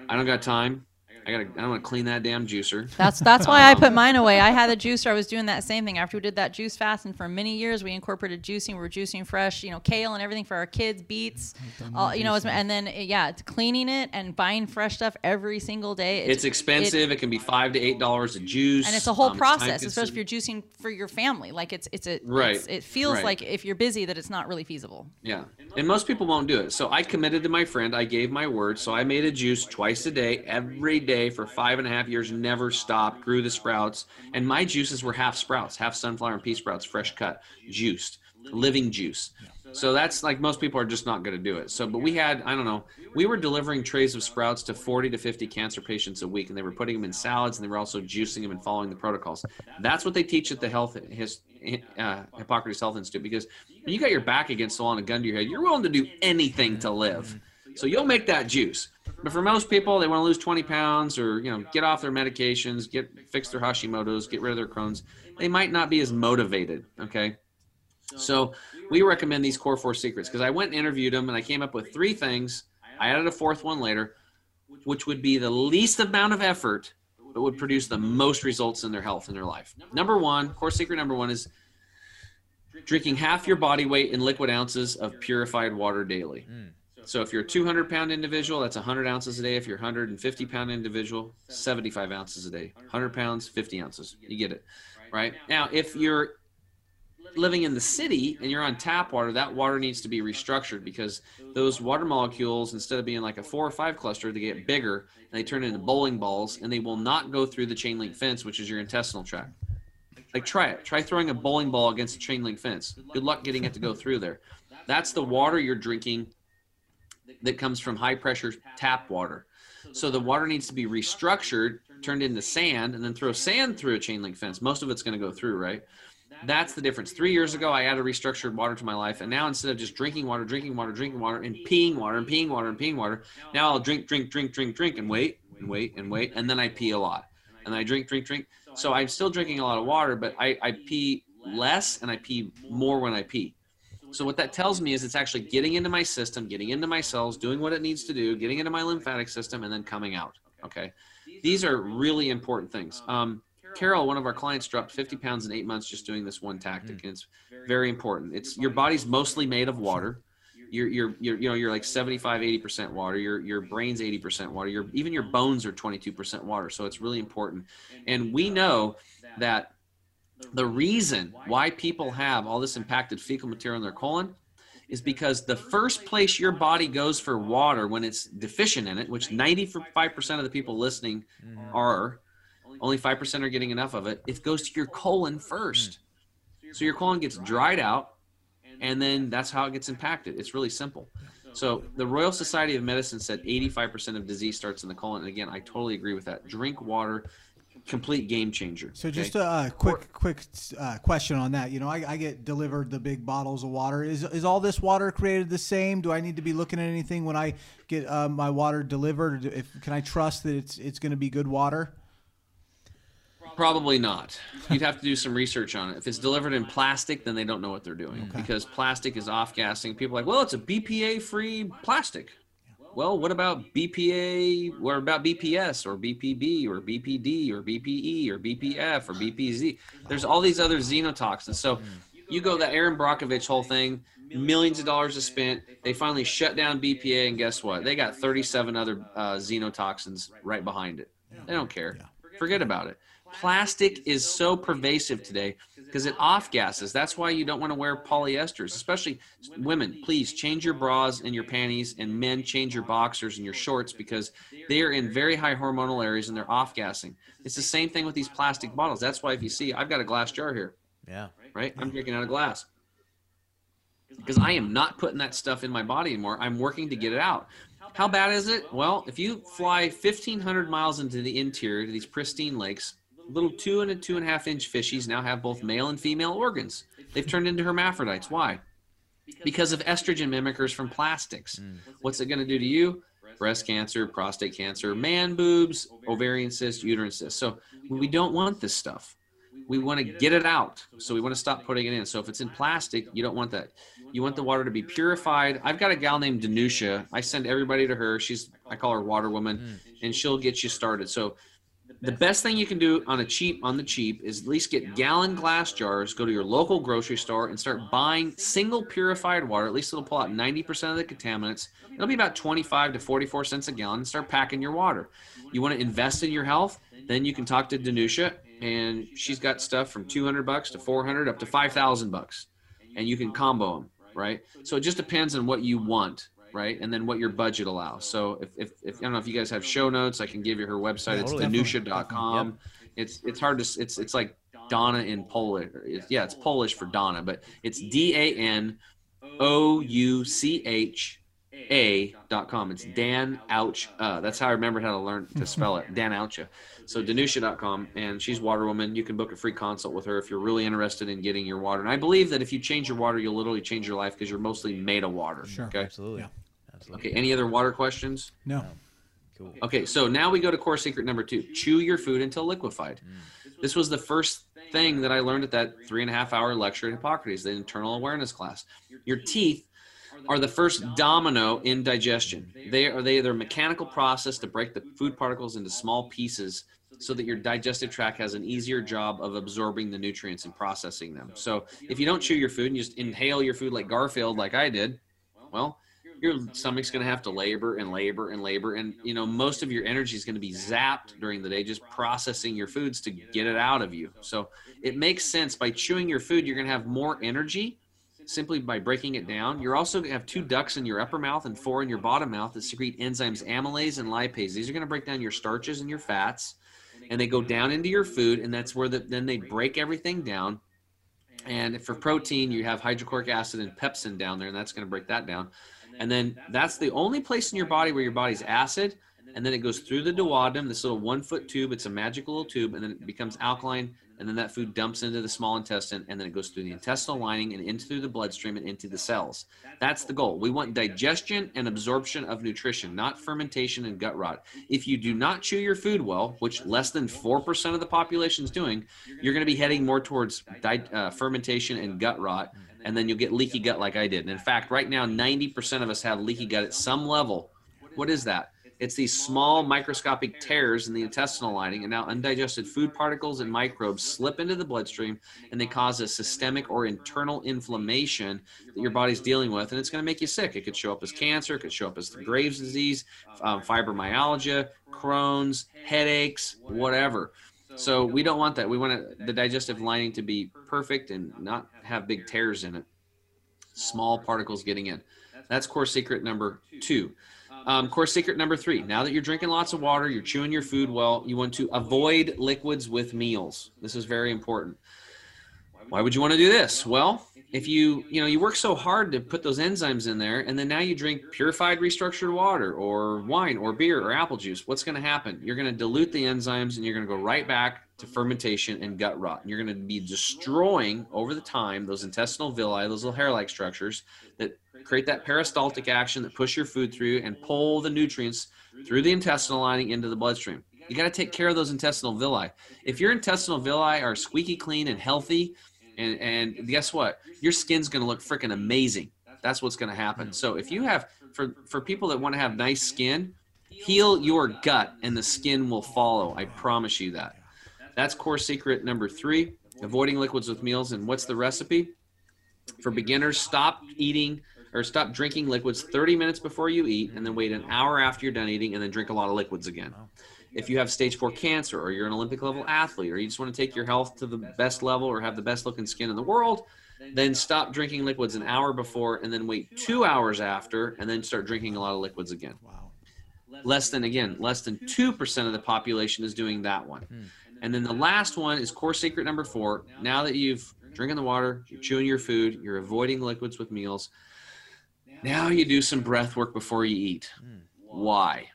I don't got time. I gotta. I don't want to clean that damn juicer. That's that's why I put mine away. I had a juicer. I was doing that same thing after we did that juice fast, and for many years we incorporated juicing. We were juicing fresh, you know, kale and everything for our kids, beets, all, you know, and then yeah, it's cleaning it and buying fresh stuff every single day. It's, it's expensive. It, it, can be five to eight dollars a juice, and it's a whole um, process, especially if you're juicing for your family. Like it's it's a right. It's, it feels right. like if you're busy that it's not really feasible. Yeah, and most people won't do it. So I committed to my friend. I gave my word. So I made a juice twice a day, every day for five and a half years, never stopped, grew the sprouts. And my juices were half sprouts, half sunflower and pea sprouts, fresh cut, juiced, living juice. So that's like most people are just not going to do it. So, but we had, I don't know, we were delivering trays of sprouts to 40 to 50 cancer patients a week, and they were putting them in salads, and they were also juicing them and following the protocols. That's what they teach at the health his, uh, Hippocrates Health Institute because you got your back against the wall and a gun to your head, you're willing to do anything to live. So you'll make that juice. But for most people, they want to lose 20 pounds or you know get off their medications, get fix their Hashimoto's, get rid of their Crohn's. They might not be as motivated. Okay, so we recommend these core four secrets because I went and interviewed them and I came up with three things. I added a fourth one later, which would be the least amount of effort but would produce the most results in their health in their life. Number one, core secret number one is drinking half your body weight in liquid ounces of purified water daily. Mm. So if you're a 200 pound individual, that's 100 ounces a day. If you're a 150 pound individual, 75 ounces a day. 100 pounds, 50 ounces. You get it, right? Now, if you're living in the city and you're on tap water, that water needs to be restructured because those water molecules, instead of being like a four or five cluster, they get bigger and they turn into bowling balls and they will not go through the chain link fence, which is your intestinal tract. Like try it. Try throwing a bowling ball against a chain link fence. Good luck getting it to go through there. That's the water you're drinking that comes from high pressure tap water. So the water needs to be restructured, turned into sand, and then throw sand through a chain link fence. Most of it's going to go through, right? That's the difference. Three years ago, I added restructured water to my life, and now instead of just drinking water, drinking water, drinking water, and peeing water, and peeing water, and peeing water, now I'll drink, drink, drink, drink, drink, and wait, and wait, and wait, and then I pee a lot, and I drink, drink, drink. So I'm still drinking a lot of water, but I, I pee less, and I pee more when I pee. So what that tells me is it's actually getting into my system, getting into my cells, doing what it needs to do, getting into my lymphatic system, and then coming out. Okay, these are really important things. Um, Carol, one of our clients, dropped 50 pounds in eight months just doing this one tactic, and it's very important. It's your body's mostly made of water. You're, you're, you're, you know, you're like 75, 80% water. Your, your brain's 80% water. Your, even your bones are 22% water. So it's really important. And we know that the reason why people have all this impacted fecal material in their colon is because the first place your body goes for water when it's deficient in it, which 95% of the people listening mm-hmm. are, only 5% are getting enough of it, it goes to your colon first. So your colon gets dried out, and then that's how it gets impacted. It's really simple. So the Royal Society of Medicine said 85% of disease starts in the colon. And again, I totally agree with that. Drink water complete game changer. So okay? just a uh, quick, quick uh, question on that. You know, I, I, get delivered the big bottles of water. Is is all this water created the same? Do I need to be looking at anything when I get uh, my water delivered? If, can I trust that it's it's going to be good water? Probably not. You'd have to do some research on it. If it's delivered in plastic, then they don't know what they're doing okay. because plastic is off gassing. People are like, well, it's a BPA free plastic. Well, what about BPA? What about BPS or BPB or BPD or BPE or BPF or BPZ? There's all these other xenotoxins. So you go that Erin Brockovich whole thing, millions of dollars is spent. They finally shut down BPA, and guess what? They got 37 other uh, xenotoxins right behind it. They don't care. Forget about it. Plastic is so pervasive today because it off gases. That's why you don't want to wear polyesters, especially women. Please change your bras and your panties, and men change your boxers and your shorts because they are in very high hormonal areas and they're off gassing. It's the same thing with these plastic bottles. That's why if you see, I've got a glass jar here. Yeah. Right? I'm drinking out of glass because I am not putting that stuff in my body anymore. I'm working to get it out. How bad is it? Well, if you fly 1,500 miles into the interior to these pristine lakes, little two and a two and a half inch fishies now have both male and female organs. They've turned into hermaphrodites. Why? Because of estrogen mimickers from plastics. Mm. What's it going to do to you? Breast cancer, prostate cancer, man boobs, ovarian cyst, uterine cyst. So we don't want this stuff. We want to get it out. So we want to stop putting it in. So if it's in plastic, you don't want that. You want the water to be purified. I've got a gal named Danusha. I send everybody to her. She's I call her water woman, mm. and she'll get you started. So the best thing you can do on a cheap on the cheap is at least get gallon glass jars go to your local grocery store and start buying single purified water. At least it'll pull out 90% of the contaminants. It'll be about 25 to 44 cents a gallon. And start packing your water. You want to invest in your health? Then you can talk to Danusha and she's got stuff from 200 bucks to 400 up to 5000 bucks. And you can combo them right? So it just depends on what you want right? And then what your budget allows. So if, if, if I don't know if you guys have show notes, I can give you her website. It's danoucha.com. Yep. It's it's hard to it's it's like Donna in Polish. yeah, it's Polish for Donna, but it's D A N O U C H A dot com. It's Dan Ouch. Uh, that's how I remember how to learn to spell it. Dan Oucha. So Danoucha.com, and she's water woman. You can book a free consult with her if you're really interested in getting your water. And I believe that if you change your water, you'll literally change your life because you're mostly made of water. Sure. Okay. Absolutely. Yeah. Absolutely. Okay. Any other water questions? No. Cool. Okay. So now we go to core secret number two: chew your food until liquefied. Mm. This was the first thing that I learned at that three and a half hour lecture at Hippocrates, the internal awareness class. Your teeth are the first domino in digestion. They are they a mechanical process to break the food particles into small pieces so that your digestive tract has an easier job of absorbing the nutrients and processing them. So if you don't chew your food and just inhale your food like Garfield, like I did, well, your stomach's going to have to labor and labor and labor and you know most of your energy is going to be zapped during the day just processing your foods to get it out of you so it makes sense by chewing your food you're going to have more energy simply by breaking it down you're also going to have two ducts in your upper mouth and four in your bottom mouth that secrete enzymes amylase and lipase these are going to break down your starches and your fats and they go down into your food, and that's where the, then they break everything down. And for protein, you have hydrochloric acid and pepsin down there, and that's going to break that down. And then that's the only place in your body where your body's acid. And then it goes through the duodenum, this little one foot tube. It's a magical little tube, and then it becomes alkaline and then that food dumps into the small intestine and then it goes through the intestinal lining and into through the bloodstream and into the cells. That's the goal. We want digestion and absorption of nutrition not fermentation and gut rot. If you do not chew your food well which less than 4% of the population is doing you're going to be heading more towards di- uh, fermentation and gut rot and then you'll get leaky gut like i did. And in fact right now 90% of us have leaky gut at some level. What is that it's these small microscopic tears in the intestinal lining, and now undigested food particles and microbes slip into the bloodstream and they cause a systemic or internal inflammation that your body's dealing with, and it's going to make you sick. It could show up as cancer, it could show up as Graves' disease, um, fibromyalgia, Crohn's, headaches, whatever. So we don't want that. We want the digestive lining to be perfect and not have big tears in it. Small particles getting in. That's core secret number two. Um, core secret number three now that you're drinking lots of water, you're chewing your food well, you want to avoid liquids with meals. This is very important. Why would you want to do this? Well, if you you know you work so hard to put those enzymes in there and then now you drink purified restructured water or wine or beer or apple juice what's going to happen you're going to dilute the enzymes and you're going to go right back to fermentation and gut rot. And you're going to be destroying over the time those intestinal villi those little hair-like structures that create that peristaltic action that push your food through and pull the nutrients through the intestinal lining into the bloodstream. You got to take care of those intestinal villi. If your intestinal villi are squeaky clean and healthy and and guess what? Your skin's going to look freaking amazing. That's what's going to happen. So if you have for for people that want to have nice skin heal your gut and the skin will follow. I promise you that that's core secret number three avoiding liquids with meals and what's the recipe for beginners stop eating or stop drinking liquids 30 minutes before you eat and then wait an hour after you're done eating and then drink a lot of liquids again if you have stage four cancer or you're an Olympic level athlete or you just want to take your health to the best level or have the best looking skin in the world, then stop drinking liquids an hour before and then wait two hours after and then start drinking a lot of liquids again. Wow. Less than, again, less than 2% of the population is doing that one. Hmm. And then the last one is core secret number four. Now that you've drinking the water, you're chewing your food, you're avoiding liquids with meals. Now you do some breath work before you eat. Why?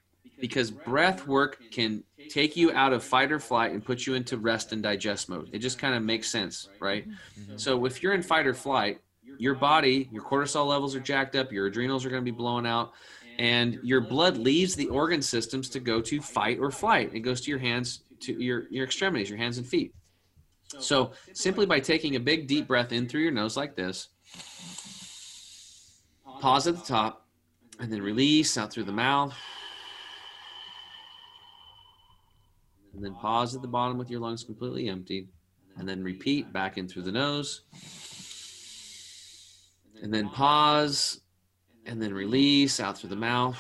because breath work can take you out of fight or flight and put you into rest and digest mode. It just kind of makes sense, right? Mm-hmm. So if you're in fight or flight, your body, your cortisol levels are jacked up, your adrenals are going to be blowing out, and your blood leaves the organ systems to go to fight or flight. It goes to your hands, to your, your extremities, your hands and feet. So simply by taking a big deep breath in through your nose like this, pause at the top, and then release out through the mouth. and then pause at the bottom with your lungs completely emptied, and then repeat back in through the nose, and then pause, and then release out through the mouth.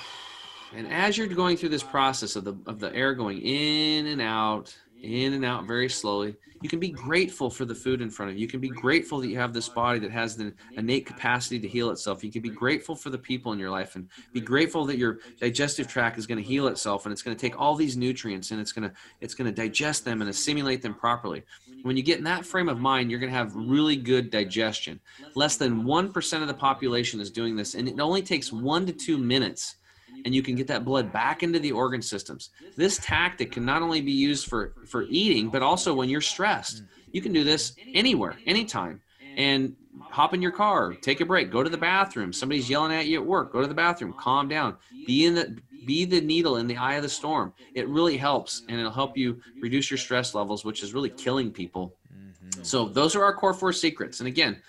And as you're going through this process of the of the air going in and out, in and out very slowly. You can be grateful for the food in front of you. You can be grateful that you have this body that has the innate capacity to heal itself. You can be grateful for the people in your life and be grateful that your digestive tract is going to heal itself and it's going to take all these nutrients and it's going to it's going to digest them and assimilate them properly. When you get in that frame of mind, you're going to have really good digestion. Less than 1% of the population is doing this and it only takes 1 to 2 minutes and you can get that blood back into the organ systems. This tactic can not only be used for, for eating, but also when you're stressed. You can do this anywhere, anytime. And hop in your car, take a break, go to the bathroom. Somebody's yelling at you at work, go to the bathroom, calm down. Be in the be the needle in the eye of the storm. It really helps and it'll help you reduce your stress levels, which is really killing people. Mm-hmm. So those are our core four secrets. And again,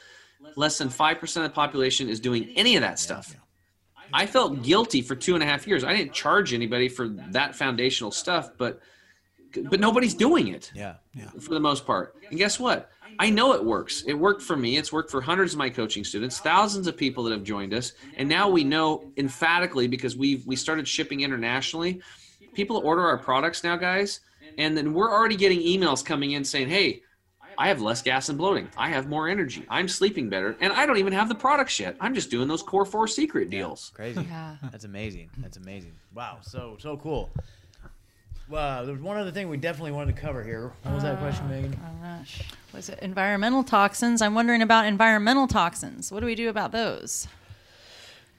less than 5% of the population is doing any of that stuff. I felt guilty for two and a half years. I didn't charge anybody for that foundational stuff, but but nobody's doing it. Yeah, yeah. For the most part. And guess what? I know it works. It worked for me. It's worked for hundreds of my coaching students, thousands of people that have joined us, and now we know emphatically because we've we started shipping internationally. People order our products now, guys, and then we're already getting emails coming in saying, "Hey, I have less gas and bloating. I have more energy. I'm sleeping better, and I don't even have the products yet. I'm just doing those core four secret deals. Yeah, crazy. Yeah. That's amazing. That's amazing. Wow. So so cool. Well, there's one other thing we definitely wanted to cover here. What was that question, Megan? Oh gosh, was it environmental toxins? I'm wondering about environmental toxins. What do we do about those?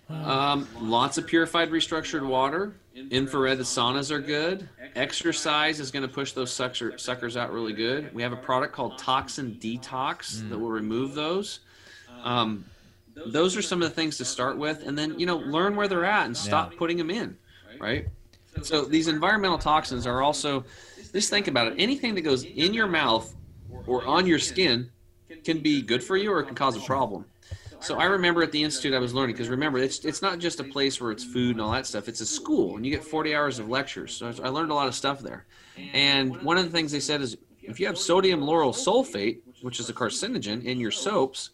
Um, lots of purified restructured water. Infrared saunas are good. Exercise is going to push those sucker, suckers out really good. We have a product called Toxin Detox mm. that will remove those. Um, those are some of the things to start with, and then you know learn where they're at and stop yeah. putting them in, right? So these environmental toxins are also. Just think about it. Anything that goes in your mouth or on your skin can be good for you or it can cause a problem. So I remember at the institute I was learning because remember it's it's not just a place where it's food and all that stuff. It's a school and you get 40 hours of lectures. So I learned a lot of stuff there. And one of the things they said is if you have sodium lauryl sulfate, which is a carcinogen in your soaps,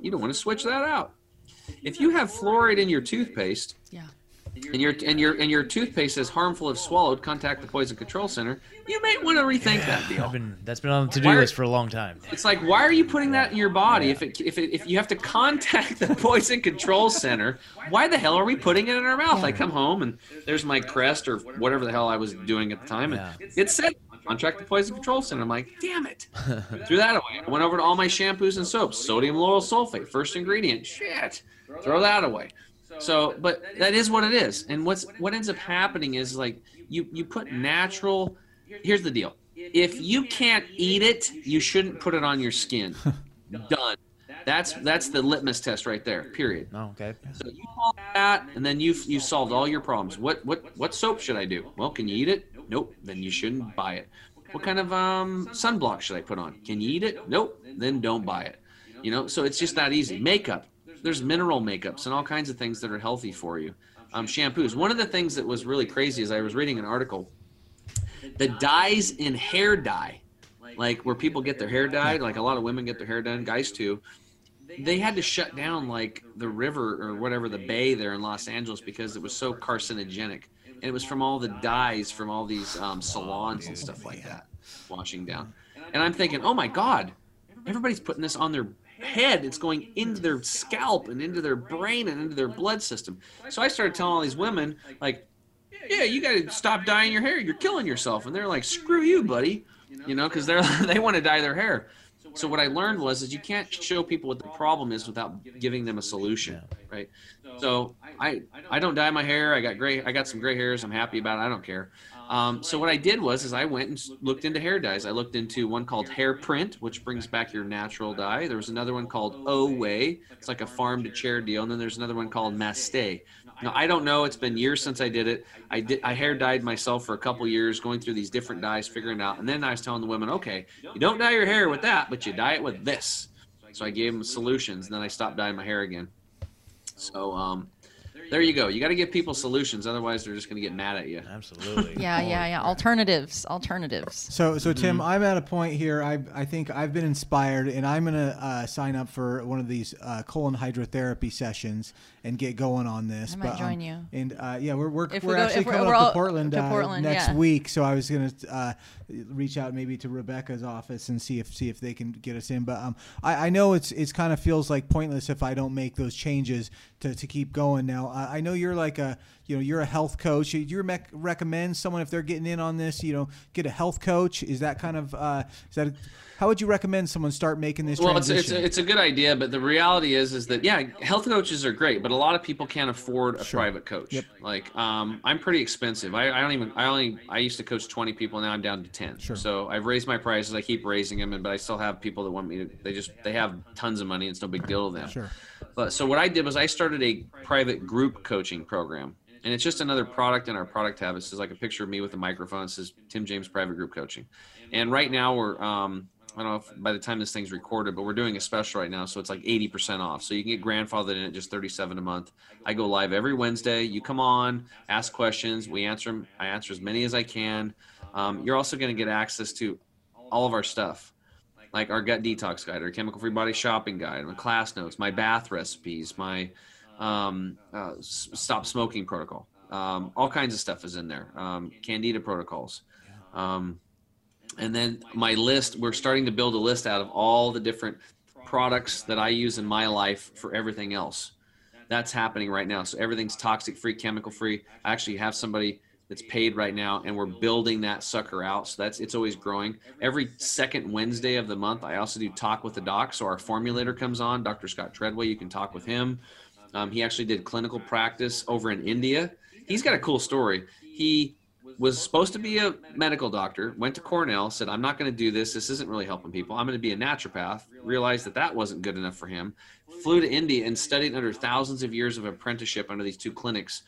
you don't want to switch that out. If you have fluoride in your toothpaste, yeah and your and your and your toothpaste is harmful if swallowed, contact the Poison Control Center. You may want to rethink yeah, that deal. Been, that's been on the to-do list for a long time. It's like, why are you putting that in your body? Yeah. If it, if it, if you have to contact the Poison Control Center, why the hell are we putting it in our mouth? I come home and there's my crest or whatever the hell I was doing at the time, and it said Contract the Poison Control Center. I'm like, damn it. Threw that away. I went over to all my shampoos and soaps. Sodium lauryl sulfate, first ingredient. Shit. Throw that away. So, but that is what it is. And what's what ends up happening is like you you put natural. Here's the deal. If you can't eat it, you shouldn't put it on your skin. Done. That's that's the litmus test right there. Period. Oh, okay. So you follow that, and then you've you solved all your problems. What what what soap should I do? Well, can you eat it? Nope. Then you shouldn't buy it. What kind of um, sunblock should I put on? Can you eat it? Nope. Then don't buy it. You know. So it's just that easy. Makeup. There's mineral makeups and all kinds of things that are healthy for you. Um, shampoos. One of the things that was really crazy is I was reading an article. The dyes in hair dye, like where people get their hair dyed, like a lot of women get their hair done, guys too they had to shut down like the river or whatever the bay there in Los Angeles because it was so carcinogenic, and it was from all the dyes from all these um, salons and stuff like that washing down. And I'm thinking, oh my god, everybody's putting this on their head. It's going into their scalp and into their brain and into their blood system. So I started telling all these women like, yeah, you got to stop dyeing your hair. You're killing yourself. And they're like, screw you, buddy. You know, because they're they want to dye their hair. So what I learned was is you can't show people what the problem is without giving them a solution, right? So I I don't dye my hair. I got gray. I got some gray hairs. I'm happy about it. I don't care. Um, so what I did was is I went and looked into hair dyes. I looked into one called Hairprint, which brings back your natural dye. There was another one called Oway. It's like a farm to chair deal. And then there's another one called Mastay. Now I don't know. It's been years since I did it. I did. I hair dyed myself for a couple years, going through these different dyes, figuring out. And then I was telling the women, okay, you don't dye your hair with that, but you dye it with this. So I gave them solutions, and then I stopped dyeing my hair again. So um, there you go. You got to give people solutions, otherwise they're just going to get mad at you. Absolutely. Yeah, yeah, yeah. Alternatives, alternatives. So, so Tim, I'm at a point here. I I think I've been inspired, and I'm gonna uh, sign up for one of these uh, colon hydrotherapy sessions and get going on this. I might but, join um, you. And uh, yeah, we're we're, If we're we go- actually coming we're up to Portland, to uh, next yeah. week. So I was gonna uh, reach out maybe to Rebecca's office and see if see if they can get us in. But um, I, I know it's it's kind of feels like pointless if I don't make those changes to, to keep going. Now I, I know you're like a you know you're a health coach. Do you rec- recommend someone if they're getting in on this, you know, get a health coach? Is that kind of uh, is that how would you recommend someone start making this Well, it's, transition? it's, it's a good idea, but the reality is is that yeah, health coaches are great, but a lot of people can't afford a private coach. Yep. Like um, I'm pretty expensive. I, I don't even I only I used to coach 20 people, now I'm down to 10. Sure. So I've raised my prices. I keep raising them, and but I still have people that want me to. They just they have tons of money. It's no big deal to them. Sure. But so what I did was I started a private group coaching program. And it's just another product in our product tab. It says like a picture of me with a microphone. It says Tim James Private Group Coaching. And right now we're um, I don't know if by the time this thing's recorded, but we're doing a special right now, so it's like 80% off. So you can get grandfathered in at just 37 a month. I go live every Wednesday. You come on, ask questions, we answer them. I answer as many as I can. Um, you're also going to get access to all of our stuff, like our gut detox guide, our chemical free body shopping guide, my class notes, my bath recipes, my um, uh, stop smoking protocol. Um, all kinds of stuff is in there. Um, candida protocols. Um, and then my list, we're starting to build a list out of all the different products that I use in my life for everything else. That's happening right now. So everything's toxic free, chemical free. I actually have somebody that's paid right now and we're building that sucker out. So that's it's always growing. Every second Wednesday of the month, I also do talk with the doc. So our formulator comes on, Dr. Scott Treadway. You can talk with him. Um, he actually did clinical practice over in India. He's got a cool story. He was supposed to be a medical doctor, went to Cornell, said, I'm not going to do this. This isn't really helping people. I'm going to be a naturopath. Realized that that wasn't good enough for him. Flew to India and studied under thousands of years of apprenticeship under these two clinics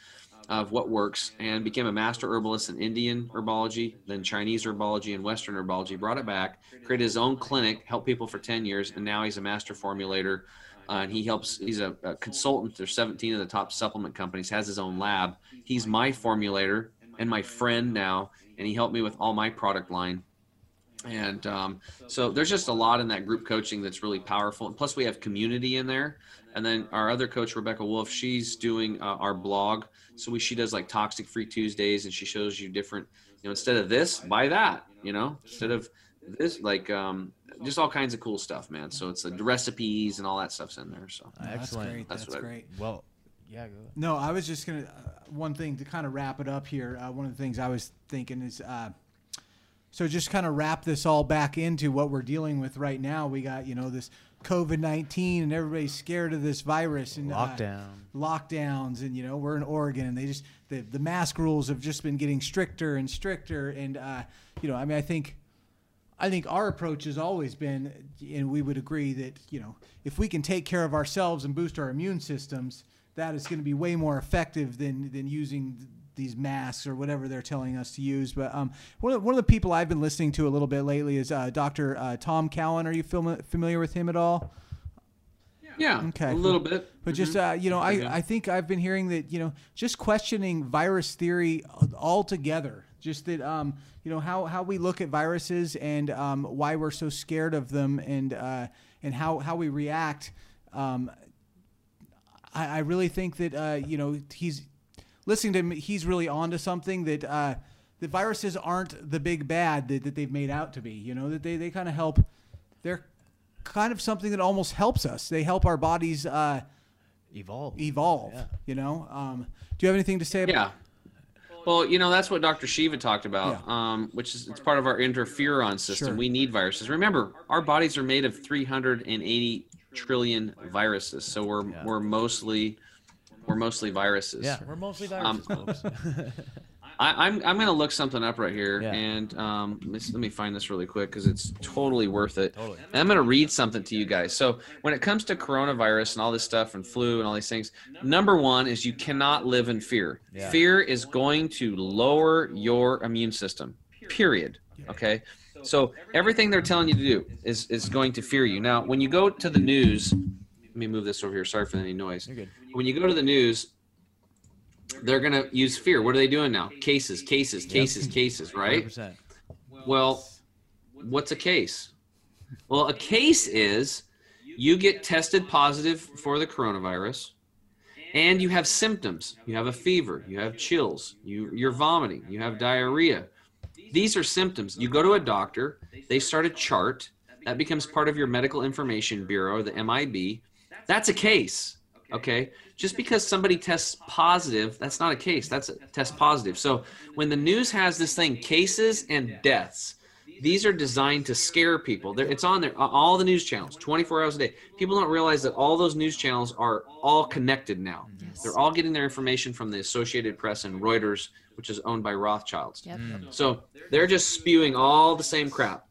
of what works and became a master herbalist in Indian herbology, then Chinese herbology and Western herbology. Brought it back, created his own clinic, helped people for 10 years, and now he's a master formulator. Uh, and he helps, he's a, a consultant. There's 17 of the top supplement companies, has his own lab. He's my formulator and my friend now, and he helped me with all my product line. And um, so there's just a lot in that group coaching that's really powerful. And plus, we have community in there. And then our other coach, Rebecca Wolf, she's doing uh, our blog. So we, she does like toxic free Tuesdays, and she shows you different, you know, instead of this, buy that, you know, instead of this, like um, just all kinds of cool stuff, man. So it's like the recipes and all that stuff's in there. So That's Excellent. great. That's That's, what I- great. Well, yeah, go ahead. No, I was just gonna uh, one thing to kind of wrap it up here. Uh, one of the things I was thinking is, uh, So just kind of wrap this all back into what we're dealing with right now. We got you know this COVID nineteen, and everybody's scared of this virus and uh, lockdowns, and you know we're in Oregon, and they just the the mask rules have just been getting stricter and stricter, and uh, you know I mean I think. I think our approach has always been, and we would agree that you know if we can take care of ourselves and boost our immune systems, that is going to be way more effective than than using these masks or whatever they're telling us to use. But um, one of, one of the people I've been listening to a little bit lately is uh, Dr. Uh, Tom Cowan. Are you fam- familiar with him at all? Yeah, Okay. a little bit. But just Mhm. uh, you know, I, I think I've been hearing that you know just questioning virus theory altogether. Just that um, you know how, how we look at viruses and um, why we're so scared of them and uh, and how, how we react. Um, I, I really think that uh, you know he's listening to him. He's really onto something that uh, the viruses aren't the big bad that, that they've made out to be. You know that they, they kind of help. They're kind of something that almost helps us. They help our bodies. Uh, Evolve. evolve. Yeah. You know, um, do you have anything to say? About Yeah. Well, you know that's what Dr. Shiva talked about, Yeah. um, which is it's part of our interferon system. Sure. We need viruses. Remember, our bodies are made of 380 trillion viruses, so we're Yeah. we're mostly we're mostly viruses. Yeah, we're mostly Um, viruses, folks. I, I'm I'm gonna look something up right here, Yeah. and um, let me, find this really quick because it's totally worth it. Totally. And I'm gonna read something to you guys. So when it comes to coronavirus and all this stuff and flu and all these things, number one is you cannot live in fear. Yeah. Fear is going to lower your immune system. Period. Okay. So everything they're telling you to do is is going to fear you. Now, when you go to the news, let me move this over here. Sorry for any noise You're good. when you go to the news, they're going to use fear. What are they doing now? Cases, cases, cases, cases, right? 100%. Well, what's a case? Well, a case is you get tested positive for the coronavirus and you have symptoms. You have a fever, you have chills, you you're vomiting, you have diarrhea. These are symptoms. You go to a doctor, they start a chart that becomes part of your medical information bureau, the MIB. That's a case. Okay? Just because somebody tests positive, that's not a case. That's a test positive. So when the news has this thing, cases and deaths, these are designed to scare people. They're, it's on there, all the news channels, 24 hours a day. People don't realize that all those news channels are all connected now. They're all getting their information from the Associated Press and Reuters, which is owned by Rothschilds. Yep. Mm. So they're just spewing all the same crap.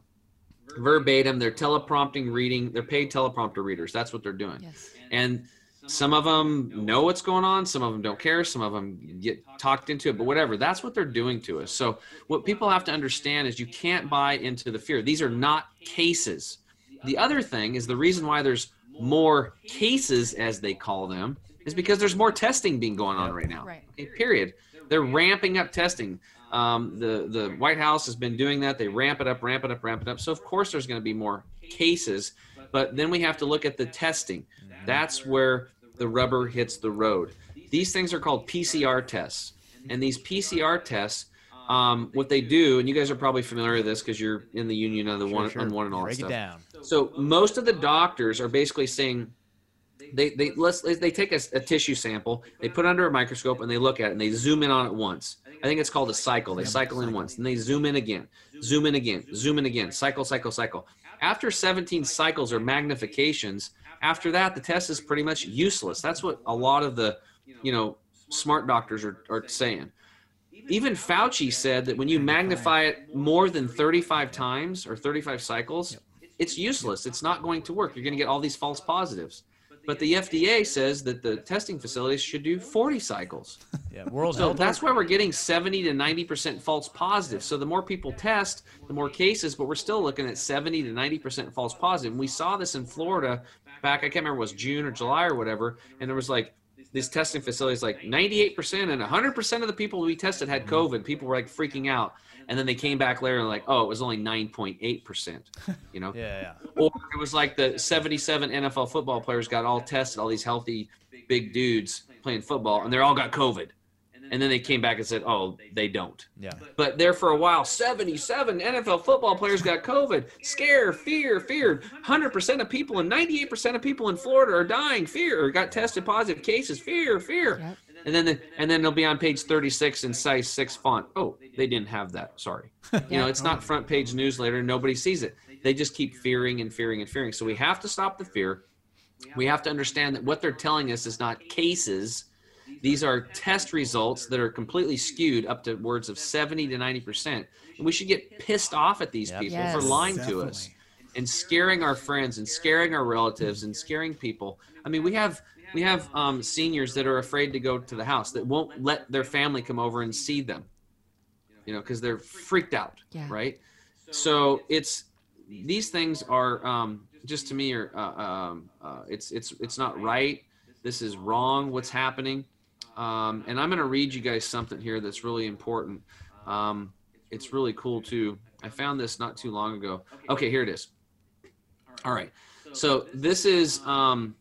Verbatim, they're teleprompting reading. They're paid teleprompter readers. That's what they're doing. Yes. And some of them know what's going on. Some of them don't care. Some of them get talked into it. But whatever, that's what they're doing to us. So what people have to understand is you can't buy into the fear. These are not cases. The other thing is the reason why there's more cases, as they call them, is because there's more testing being going on right now. Right. Okay, period. They're ramping up testing. Um, the the White House has been doing that. They ramp it up, ramp it up, ramp it up. So of course there's going to be more cases, but then we have to look at the testing. That's where the rubber hits the road. These things are called PCR tests, and these PCR tests, um, what they do, and you guys are probably familiar with this because you're in the union of the one Sure, on one and all that Break it down. So most of the doctors are basically saying they they let's they take a, a tissue sample, they put it under a microscope, and they look at it and they zoom in on it once. I think it's called a cycle. They cycle in once, and they zoom in again, zoom in again, zoom in again, cycle, cycle, cycle. After 17 cycles or magnifications, after that the test is pretty much useless. That's what a lot of the you know smart doctors are, are saying. Even Fauci said that when you magnify it more than 35 times or 35 cycles, it's useless. It's not going to work. You're going to get all these false positives. But the FDA says that the testing facilities should do 40 cycles. Yeah, World So Health. that's why we're getting 70 to 90% false positives. So the more people test, the more cases, but we're still looking at 70 to 90% false positive. And we saw this in Florida back, I can't remember, it was June or July or whatever. And there was like these testing facilities, like 98% and 100% of the people we tested had COVID. People were like freaking out. And then they came back later and like, oh, it was only 9.8%, you know? yeah, yeah. or it was like the 77 NFL football players got all tested, all these healthy big dudes playing football, and they all got COVID. And then they came back and said, oh, they don't. Yeah. But there for a while, 77 NFL football players got COVID. Scare, fear, feared. 100% of people and 98% of people in Florida are dying. Fear, or got tested positive cases. Fear, fear. Yep. and then the, and then they'll be on page 36 in size 6 font oh they didn't have that sorry you know it's not front page newsletter nobody sees it they just keep fearing and fearing and fearing so we have to stop the fear we have to understand that what they're telling us is not cases these are test results that are completely skewed up to words of 70 to 90 percent and we should get pissed off at these Yep. people Yes. for lying to us and scaring our friends and scaring our relatives and scaring people. I mean, we have we have um, seniors that are afraid to go to the house that won't let their family come over and see them. You know, because they're freaked out, Yeah. right? So it's these things are um, just to me are uh, um, uh, it's it's it's not right. This is wrong. What's happening? Um, and I'm going to read you guys something here that's really important. Um, it's really cool too. I found this not too long ago. Okay, here it is. All right. So this is um,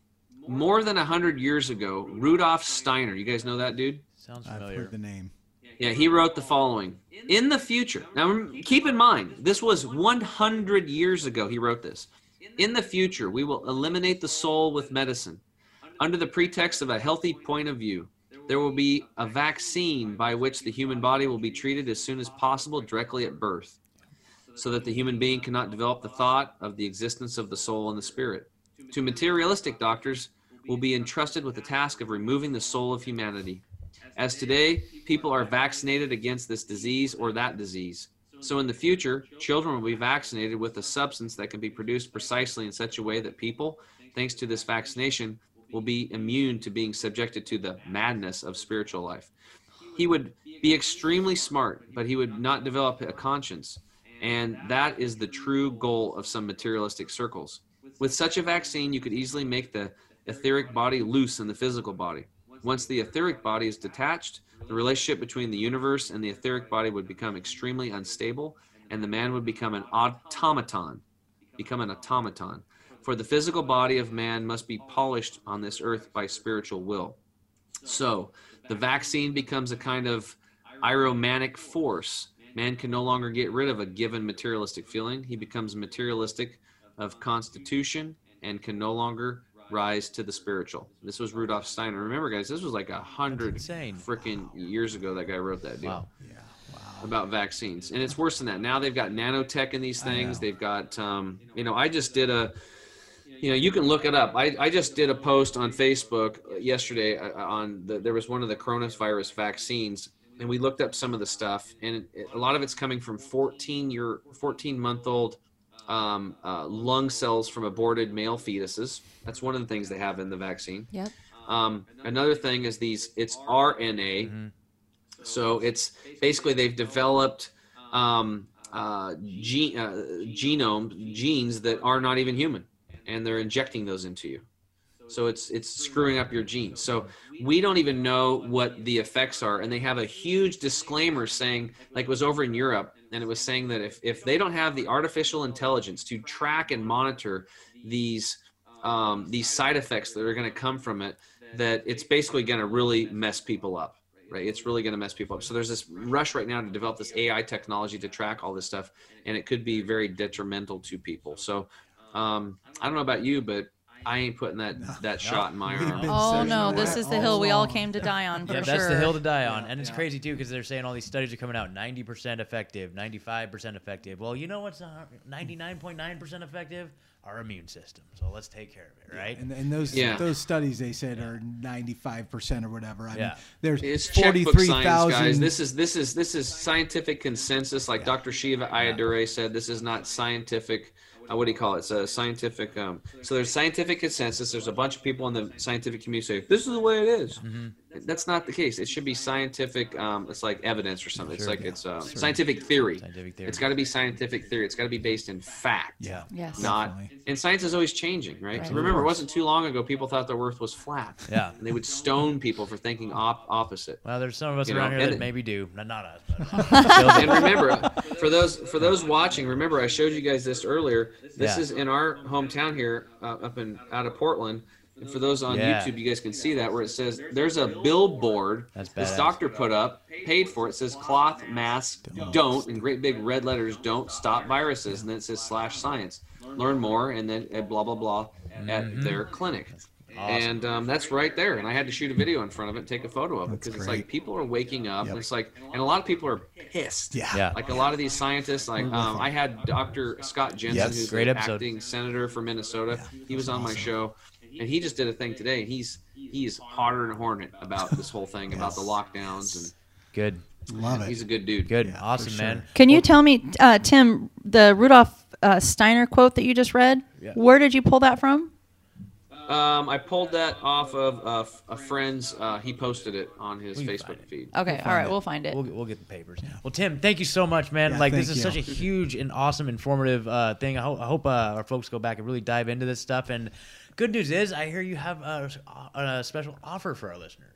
more than 100 years ago. Rudolf Steiner. You guys know that dude? Sounds I've familiar. heard the name. Yeah, he wrote the following. In the future, now keep in mind, this was 100 years ago he wrote this. In the future, we will eliminate the soul with medicine. Under the pretext of a healthy point of view, there will be a vaccine by which the human body will be treated as soon as possible directly at birth, so that the human being cannot develop the thought of the existence of the soul and the spirit. To materialistic doctors, will be entrusted with the task of removing the soul of humanity. As today, people are vaccinated against this disease or that disease. So in the future, children will be vaccinated with a substance that can be produced precisely in such a way that people, thanks to this vaccination, will be immune to being subjected to the madness of spiritual life. He would be extremely smart, but he would not develop a conscience. And that is the true goal of some materialistic circles. With such a vaccine, you could easily make the etheric body loose in the physical body. Once the etheric body is detached, the relationship between the universe and the etheric body would become extremely unstable, and the man would become an automaton. Become an automaton. For the physical body of man must be polished on this earth by spiritual will. So, the vaccine becomes a kind of Ahrimanic force. Man can no longer get rid of a given materialistic feeling. He becomes materialistic of constitution and can no longer rise to the spiritual. This was Rudolf Steiner. Remember, guys, this was like a hundred That's insane. freaking years ago. That guy wrote that deal Wow. about vaccines, and it's worse than that. Now they've got nanotech in these things. They've got, um, you know, I just did a, you know, you can look it up. I, I just did a post on Facebook yesterday uh, on the, there was one of the coronavirus vaccines, and we looked up some of the stuff, and it, a lot of it's coming from 14 year, 14 month old um, uh, lung cells from aborted male fetuses. That's one of the things they have in the vaccine. Yep. Um, another thing is these. It's RNA, Mhm. so it's basically they've developed um, uh, gene, uh, genome genes that are not even human, and they're injecting those into you. So it's it's screwing up your genes. So we don't even know what the effects are, and they have a huge disclaimer saying, like it was over in Europe, and it was saying that if if they don't have the artificial intelligence to track and monitor these um, these side effects that are going to come from it, that it's basically going to really mess people up right it's really going to mess people up so there's this rush right now to develop this ai technology to track all this stuff and it could be very detrimental to people so um, i don't know about you but i ain't putting that that shot in my arm Oh saying no, this is the hill we all came to die on for Yeah, sure. that's the hill to die on, and it's Yeah. crazy too because they're saying all these studies are coming out 90% effective, 95% effective. Well, you know what's 99.9% effective? Our immune system. So let's take care of it, right? And, and those Yeah. those studies they said are ninety five percent or whatever. I mean, Yeah. there's it's forty checkbook three science guys thousand. this is this is this is scientific consensus like dr shiva Ayyadurai said this is not scientific uh, what do you call it it's a scientific um, so there's scientific consensus there's a bunch of people in the scientific community say this is the way it is." Mm-hmm. That's not the case it should be scientific um, it's like evidence or something it's Sure. like it's um, scientific theory Scientific theory. it's got to be scientific theory it's got to be based in fact yeah. Yes. not Definitely. and science is always changing right, Right. So remember it wasn't too long ago people thought the earth was flat Yeah. and they would stone people for thinking op- opposite Well, there's some of us You around know, here and that it- maybe do. Not, not us. But and remember for those for those watching remember i showed you guys this earlier this Yeah. is in our hometown here uh, up in out of portland and for those on Yeah. youtube you guys can see that where it says there's a billboard That's this doctor put up paid for it says cloth mask don't in great big red letters don't stop viruses and then it says slash science learn more and then uh, blah blah blah at Mm-hmm. their clinic And um, that's right there. And I had to shoot a video in front of it and take a photo of it because it's like people are waking up. Yep. And it's like, and a lot of people are pissed. Yeah. Yeah. Like a lot of these scientists, like um, I had Dr. Scott Jensen, Yes. who's Great the episode. acting senator for Minnesota. he was on my show, and he just did a thing today. And he's he's hotter than a hornet about this whole thing about the lockdowns, and Good. Love it. he's a good dude. Good. Yeah, awesome, sure. man. Can you tell me, uh, Tim, the Rudolph uh, Steiner quote that you just read? Yeah. Where did you pull that from? Um, I pulled that off of uh, a friend's. Uh, he posted it on his We can Facebook feed. Okay, all right, it. we'll find it. We'll, we'll get the papers. Well, Tim, thank you so much, man. Yeah, like this is you. such a huge and awesome, informative uh, thing. I, ho- I hope uh, our folks go back and really dive into this stuff. And good news is, I hear you have a, a special offer for our listeners.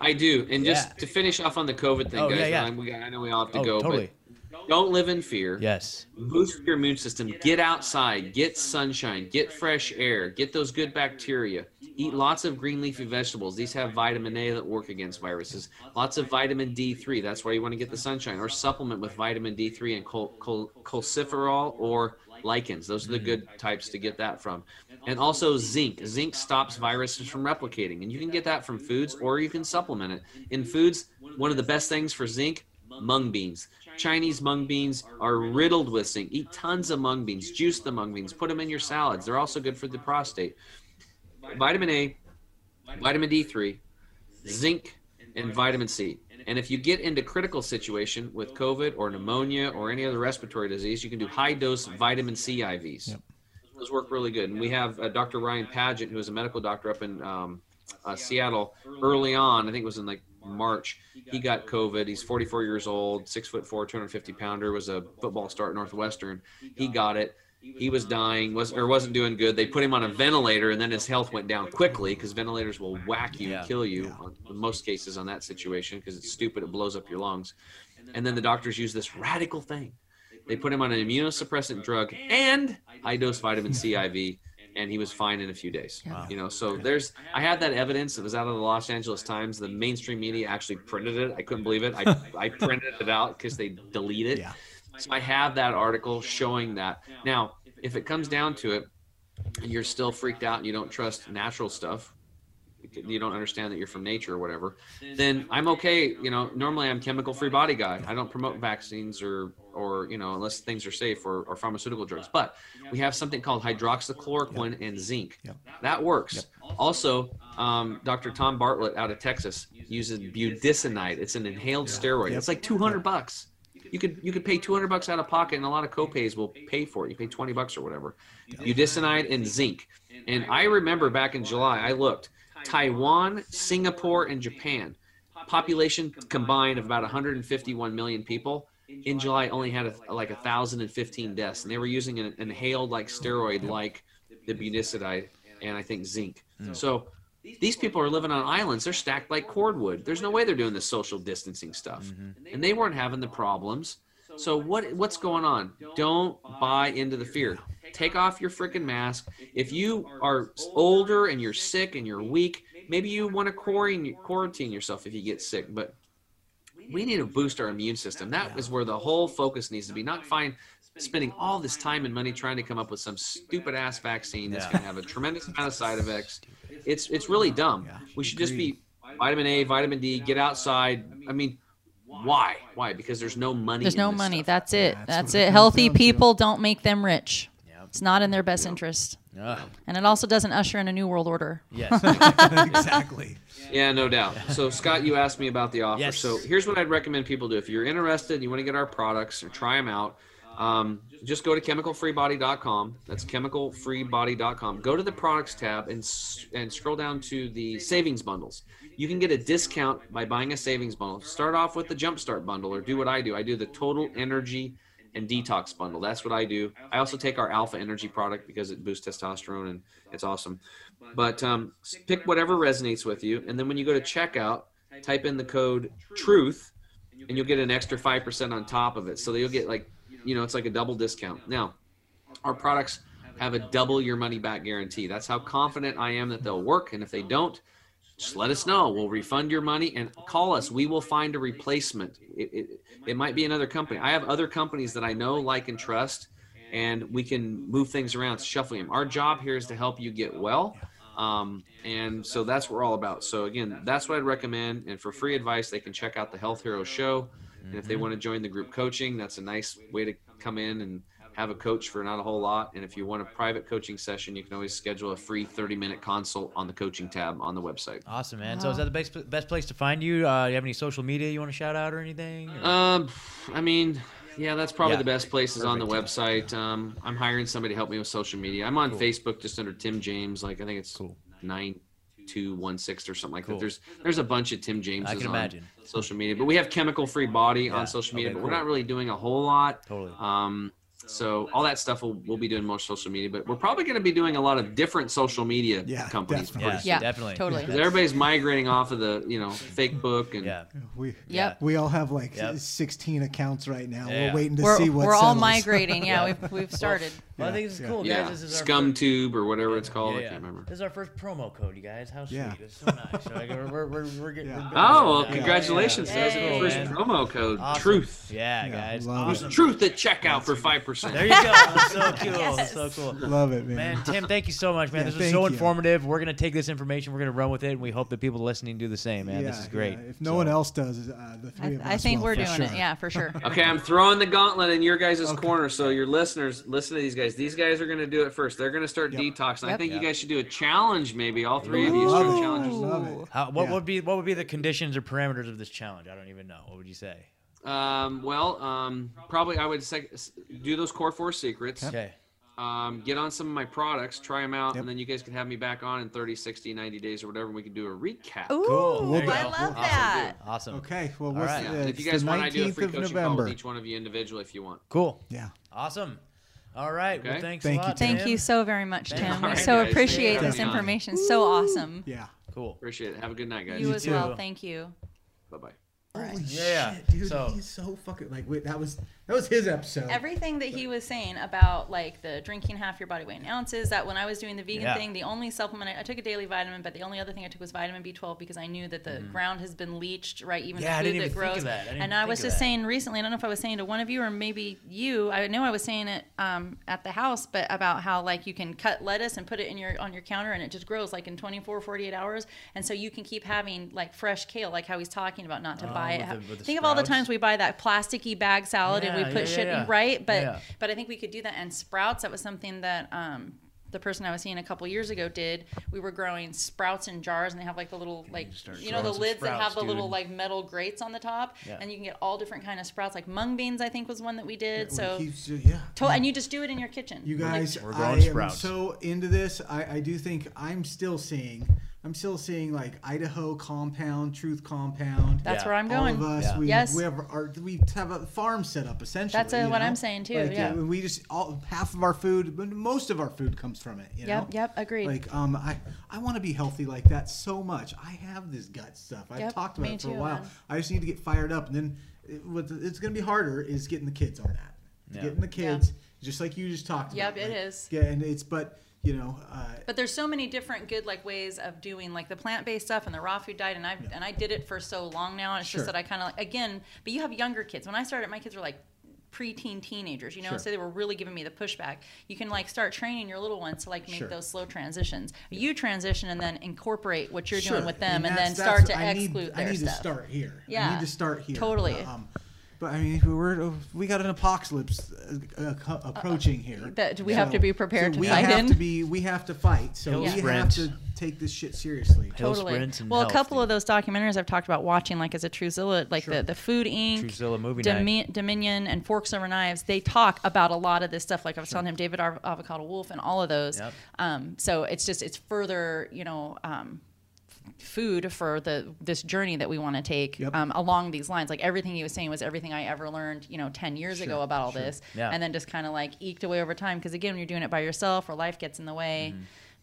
I do, and just Yeah. to finish off on the COVID thing, Oh, guys. yeah, yeah. I, we, I know we all have to Oh, go, totally. but don't live in fear. Yes. Boost your immune system. Get outside. Get sunshine. Get fresh air. Get those good bacteria. Eat lots of green leafy vegetables. These have vitamin A that work against viruses. Lots of vitamin D3. That's why you want to get the sunshine. Or supplement with vitamin D3 and col- col- calciferol or lichens. Those are the good types to get that from. And also zinc. Zinc stops viruses from replicating. And you can get that from foods or you can supplement it. In foods, one of the best things for zinc, mung beans. Chinese mung beans are riddled with zinc. Eat tons of mung beans. Juice the mung beans. Put them in your salads. They're also good for the prostate. Vitamin A, vitamin D3, zinc, and vitamin C. And if you get into critical situation with COVID or pneumonia or any other respiratory disease, you can do high dose vitamin C IVs. Yep. Those work really good. And we have uh, Dr. Ryan Padgett, who is a medical doctor up in um, uh, Seattle early on. I think it was in like March. He got COVID. He's 44 years old, six foot four, 250 pounder. Was a football star at Northwestern. He got it. He was dying, was or wasn't doing good. They put him on a ventilator, and then his health went down quickly because ventilators will whack you and kill you. on- In most cases, on that situation, because it's stupid, it blows up your lungs. And then the doctors use this radical thing. They put him on an immunosuppressant drug and high dose vitamin C IV, and he was fine in a few days. Wow. You know, so there's I had that evidence. It was out of the Los Angeles Times. The mainstream media actually printed it. I couldn't believe it. I I printed it out because they delete it. Yeah. So I have that article showing that. Now, if it comes down to it, you're still freaked out and you don't trust natural stuff, you don't understand that you're from nature or whatever, then I'm okay. You know, normally I'm chemical free body guy. I don't promote vaccines or or you know unless things are safe or, or pharmaceutical drugs. But we have something called hydroxychloroquine and zinc. Yep. That works. Also, um, Dr. Tom Bartlett out of Texas uses budesonide. It's an inhaled steroid. Yep. It's like 200 bucks. You could you could pay 200 bucks out of pocket, and a lot of copays will pay for it. You pay 20 bucks or whatever. Budesonide and zinc. And I remember back in July, I looked. Taiwan, Singapore, and Japan, population combined of about 151 million people. In July, only had a, like 1,015 deaths, and they were using an inhaled like steroid like the budesonide and I think zinc. Hmm. So these people are living on islands. They're stacked like cordwood. There's no way they're doing the social distancing stuff, mm-hmm. and they weren't having the problems. So what what's going on? Don't buy into the fear. Take off your freaking mask. If you are older and you're sick and you're weak, maybe you want to quarantine quarantine yourself if you get sick. But we need to boost our immune system. That is where the whole focus needs to be. Not find spending all this time and money trying to come up with some stupid ass vaccine that's Yeah. going to have a tremendous amount of side effects. It's it's really dumb. Yeah, We should just be vitamin A, vitamin D, get outside. I mean, why? Why? Because there's no money. There's in no this money. stuff. That's it. That's That's it it. Healthy down to. people don't make them rich. Yep. It's not in their best interest. Ugh. And it also doesn't usher in a new world order. yes. exactly. Yeah, no doubt. So, Scott, you asked me about the offer. Yes. So, here's what I'd recommend people do. If you're interested, you want to get our products or try them out, um, just go to chemicalfreebody.com. That's chemicalfreebody.com. Go to the products tab and and scroll down to the savings bundles. You can get a discount by buying a savings bundle. Start off with the Jumpstart bundle or do what I do. I do the Total Energy and Detox bundle. That's what I do. I also take our Alpha Energy product because it boosts testosterone and it's awesome. But um, pick whatever resonates with you, and then when you go to checkout, type in the code TRUTH, and you'll get an extra five percent on top of it. So you'll get like, you know, it's like a double discount. Now, our products have a double your money back guarantee. That's how confident I am that they'll work. And if they don't, just let us know. We'll refund your money and call us. We will find a replacement. It, it, it might be another company. I have other companies that I know, like, and trust, and we can move things around, shuffling them. Our job here is to help you get well. Um, and so that's what we're all about. So again, that's what I'd recommend. And for free advice, they can check out the Health Hero Show. And if they want to join the group coaching, that's a nice way to come in and have a coach for not a whole lot. And if you want a private coaching session, you can always schedule a free 30 minute consult on the coaching tab on the website. Awesome, man. So is that the best best place to find you? Uh, you have any social media you want to shout out or anything? or- Um, I mean, yeah, that's probably Yeah. the best places on the Perfect. website. Um, I'm hiring somebody to help me with social media. I'm on Facebook just under Tim James. Like I think it's Cool. nine two one six or something like Cool. that. There's there's a bunch of Tim James. I can imagine. social media, but we have chemical free body Yeah. on social media, Okay, but cool. we're not really doing a whole lot. Totally. Um, so all that stuff we'll, we'll be doing more social media, but we're probably going to be doing a lot of different social media Yeah, companies. definitely. yeah, Yeah, definitely. totally. Because everybody's migrating off of the you know fake book and Yeah. We Yep. we all have like Yep. 16 accounts right now. Yeah. We're waiting to We're, see what we're all migrating. Yeah, we've we've started. Well, I think this is yeah. cool, guys. This is our scum first- tube or whatever it's called. Yeah, I can't remember. This is our first promo code, you guys. How sweet. Yeah. It's so nice. Like, we're, we're, we're, we're getting. Yeah. we're Oh, well, congratulations. yeah. That's Yay. the first man. promo code. Awesome. Truth. Yeah, Yeah, guys. love. Awesome. Truth at checkout for 5%. There you go. That's so cool. Yes. So cool. Love it, man. Man, Tim, thank you so much, man. Yeah, this was thank so you. informative. We're gonna take this information, we're gonna run with it, and we hope that people listening do the same, man. this is great. yeah. If no So- one else does, uh, the three I, of us I think we're doing it. Yeah, for sure. Okay, I'm throwing the gauntlet in your guys' corner. So your listeners, listen to these guys. These guys are going to do it first. They're going to start Yep. detoxing. I think Yep. you guys should do a challenge. Maybe all three of you Love start it. challenges. How, what Yeah. would be what would be the conditions or parameters of this challenge? I don't even know. What would you say? Um, well, um, probably I would say do those core four secrets. Okay. Um, get on some of my products, try them out, Yep. and then you guys can have me back on in 30, 60, 90 days or whatever. And we can do a recap. Ooh, Cool. There you I love Awesome. that. Awesome. Okay, well, All what's right. Yeah. if you guys want, I do a free of coaching call with each one of you individually if you want. Cool. Yeah. Awesome. All right. Well, thanks Thank a you, lot. Thank you so very much, Tim. you. We Alright, so guys. appreciate this having me information. So awesome. Yeah. Cool. Appreciate it. Have a good night, guys. You You as well. Thank you. Bye bye. Holy Yeah, shit, dude! so- he's so fucking like wait, that was that was his episode. Everything that he was saying about like the drinking half your body weight in ounces, that when I was doing the vegan Yeah. thing, the only supplement I, I took a daily vitamin, but the only other thing I took was vitamin B12 because I knew that the ground has been leached, right? Even. Yeah, the food didn't that even grows. think of that. I didn't and even I was just that. saying recently, I don't know if I was saying to one of you or maybe you, I know I was saying it um, at the house, but about how like you can cut lettuce and put it in your on your counter and it just grows like in 24, 48 hours, and so you can keep having like fresh kale, like how he's talking about not to Oh, buy it. the- with the Think of all the times we buy that plasticky bag salad and we put yeah, shit yeah, right, but Yeah. but I think we could do that. And sprouts, that was something that um, the person I was seeing a couple years ago did. We were growing sprouts in jars, and they have like the little like start you know the growing some lids that have sprouts, the little like metal grates on the top, Yeah. and you can get all different kind of sprouts. Like mung beans, I think was one that we did. So. He's- yeah. To- and you just do it in your kitchen. You Like, guys, We're I growing am sprouts. so into this. I, I do think I'm still seeing. I'm still seeing like Idaho compound, Truth compound. that's Yeah. where I'm going. All going. of us, Yeah. we, Yes. we have our we have a farm set up essentially. That's, uh, you what know? I'm saying, too, Like, yeah. uh, we just all half of our food, but most of our food comes from it. You know? Yep, yep, agreed. Like um, I I want to be healthy like that so much. I have this gut stuff. I've Yep, talked about it for too, a while. man. I just need to get fired up, and then it, what it's going to be harder is getting the kids on that. Yeah. Getting the kids, just like you just talked Yep, about. it like, is. Yeah, and it's but you know. Uh, But there's so many different good like ways of doing like the plant based stuff and the raw food diet, and I and I did it for so long now. And it's Sure. just that I kind of like again. But you have younger kids. When I started, my kids were like preteen teenagers, you know, Sure. so they were really giving me the pushback. You can like start training your little ones to like make Sure. those slow transitions. You transition and then incorporate what you're Sure. doing with them, and, that's- then start to I need, exclude I need stuff. to start here. I Yeah, need to start here. totally. Um, but I mean, we're we got an apocalypse uh, uh, approaching here. That we have to be prepared to fight. we have in. to be. We have to fight. So Hill we have to take this shit seriously. Hill Totally. sprints and Well, a couple dude. of those documentaries I've talked about watching, like as a Truezilla, like Sure. the, the Food Inc., Truezilla movie Domi- night. Dominion, and Forks Over Knives, they talk about a lot of this stuff. Like I was telling him, David Avocado Wolfe, and all of those. Yep. Um, so it's just it's further, you know. Um, food for the this journey that we want to take Yep. um, along these lines like everything he was saying was everything i ever learned you know 10 years ago about all this Yeah. and then just kind of like eked away over time because again when you're doing it by yourself or life gets in the way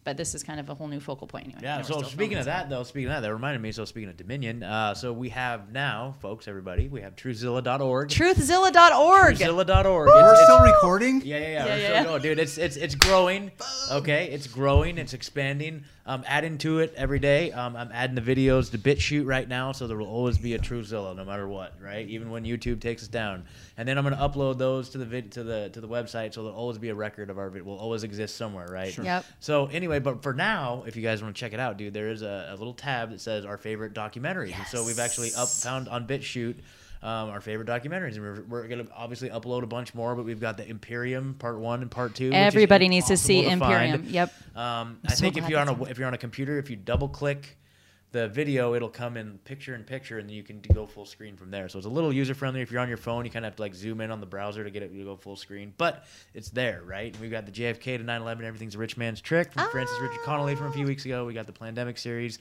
but this is kind of a whole new focal point anyway Mm-hmm. Yeah. So speaking of so- that, though, speaking of that, that reminded me. So speaking of Dominion, uh, so we have now, folks, everybody, we have TrueZilla.org. truthzilla.org TrueZilla.org. We're It's- still it's- recording. Yeah, yeah, yeah. Yeah, we're yeah, still yeah. going, dude. It's it's it's growing. Okay, it's growing. It's expanding. I'm adding to it every day. Um, I'm adding the videos to BitChute right now, so there will always be a Truezilla no matter what, right? Even when YouTube takes us down. And then I'm going to upload those to the vid- to the to the website, so there'll always be a record of our vid. Will always exist somewhere, right? Sure. Yep. So anyway, but for now, if you guys want to check it out, dude, there is a, a little tab that says our favorite documentaries, and so we've actually up found on BitChute. Um, our favorite documentaries, and we're, we're gonna obviously upload a bunch more. But we've got the Imperium Part One and Part Two. Everybody needs to see to find. Imperium. Yep. Um, I so think if you're on a if you're on a computer, if you double click the video, it'll come in picture in picture, and then you can go full screen from there. So it's a little user friendly. If you're on your phone, you kind of have to like zoom in on the browser to get it to go full screen, but it's there, right? And we've got the JFK to 9/11, everything's a rich man's trick from Francis Richard Connolly from a few weeks ago. We got the Pandemic series.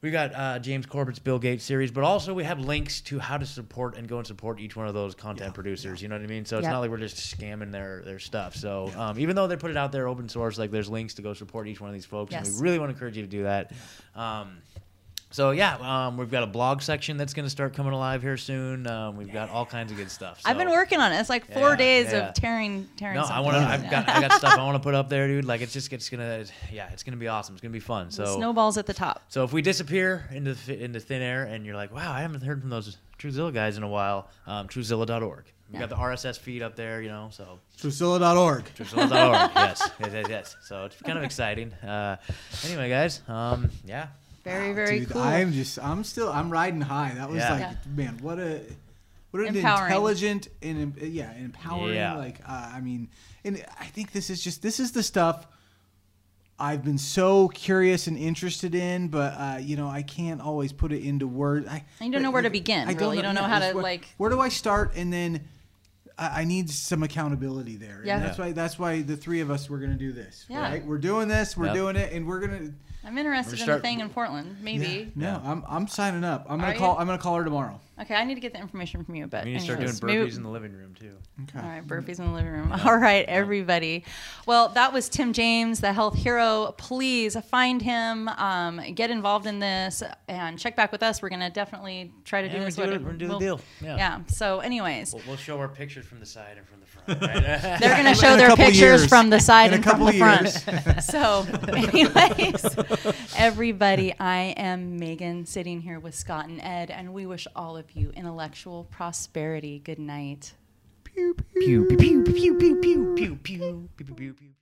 We got uh, James Corbett's Bill Gates series, but also we have links to how to support and go and support each one of those content producers. You know what I mean? So it's Yep. not like we're just scamming their their stuff. So um, even though they put it out there open source, like there's links to go support each one of these folks, and we really want to encourage you to do that. Um, so yeah, um, we've got a blog section that's going to start coming alive here soon. Um, we've got all kinds of good stuff. I've been working on it. It's like four Yeah, days yeah. of tearing, tearing. No, I want to. I've got. I got stuff I want to put up there, dude. Like it's just. It's gonna. Yeah, it's gonna be awesome. It's gonna be fun. So The snowballs at the top. so if we disappear into th- into thin air, and you're like, "Wow, I haven't heard from those Truezilla guys in a while," um, Truezilla.org. We Yeah. got the RSS feed up there, you know. So Truezilla.org. Truezilla.org. yes, yes, yes, yes. So it's kind of exciting. Uh, anyway, guys. Um, yeah. Very, very Dude, cool. I'm just, I'm still, I'm riding high. That was Yeah. like, Yeah. man, what a, what an Empowering. intelligent and yeah, empowering. Yeah. Like, uh, I mean, and I think this is just, this is the stuff I've been so curious and interested in, but uh, you know, I can't always put it into words. I, You don't know where to begin, I really. You don't know yeah, how to, where, like- Where do I start? And then I, I need some accountability there. Yeah. And that's Yeah. why that's why the three of us we're gonna do this. Yeah. Right? We're doing this. We're Yep. doing it, and we're gonna. I'm interested in start- the thing in Portland. Maybe. No, I'm I'm signing up. I'm gonna Are call. you? I'm gonna call her tomorrow. Okay, I need to get the information from you. But We need to start doing burpees maybe- in the living room too. Okay. All right, burpees in the living room. All right, everybody. Well, that was Tim James, the health hero. Please find him, um, get involved in this, and check back with us. We're gonna definitely try to Yeah, do we're this. doing what- it. We're gonna do the we'll- deal. Yeah. yeah. So, anyways, We'll, we'll show our pictures from the side and from the front. Right? They're gonna show their pictures years. from the side and from the front. so, anyways, everybody, I am Megan sitting here with Scott and Ed, and we wish all of you intellectual prosperity. Good night. pew pew pew pew pew pew pew pew pew pew pew pew.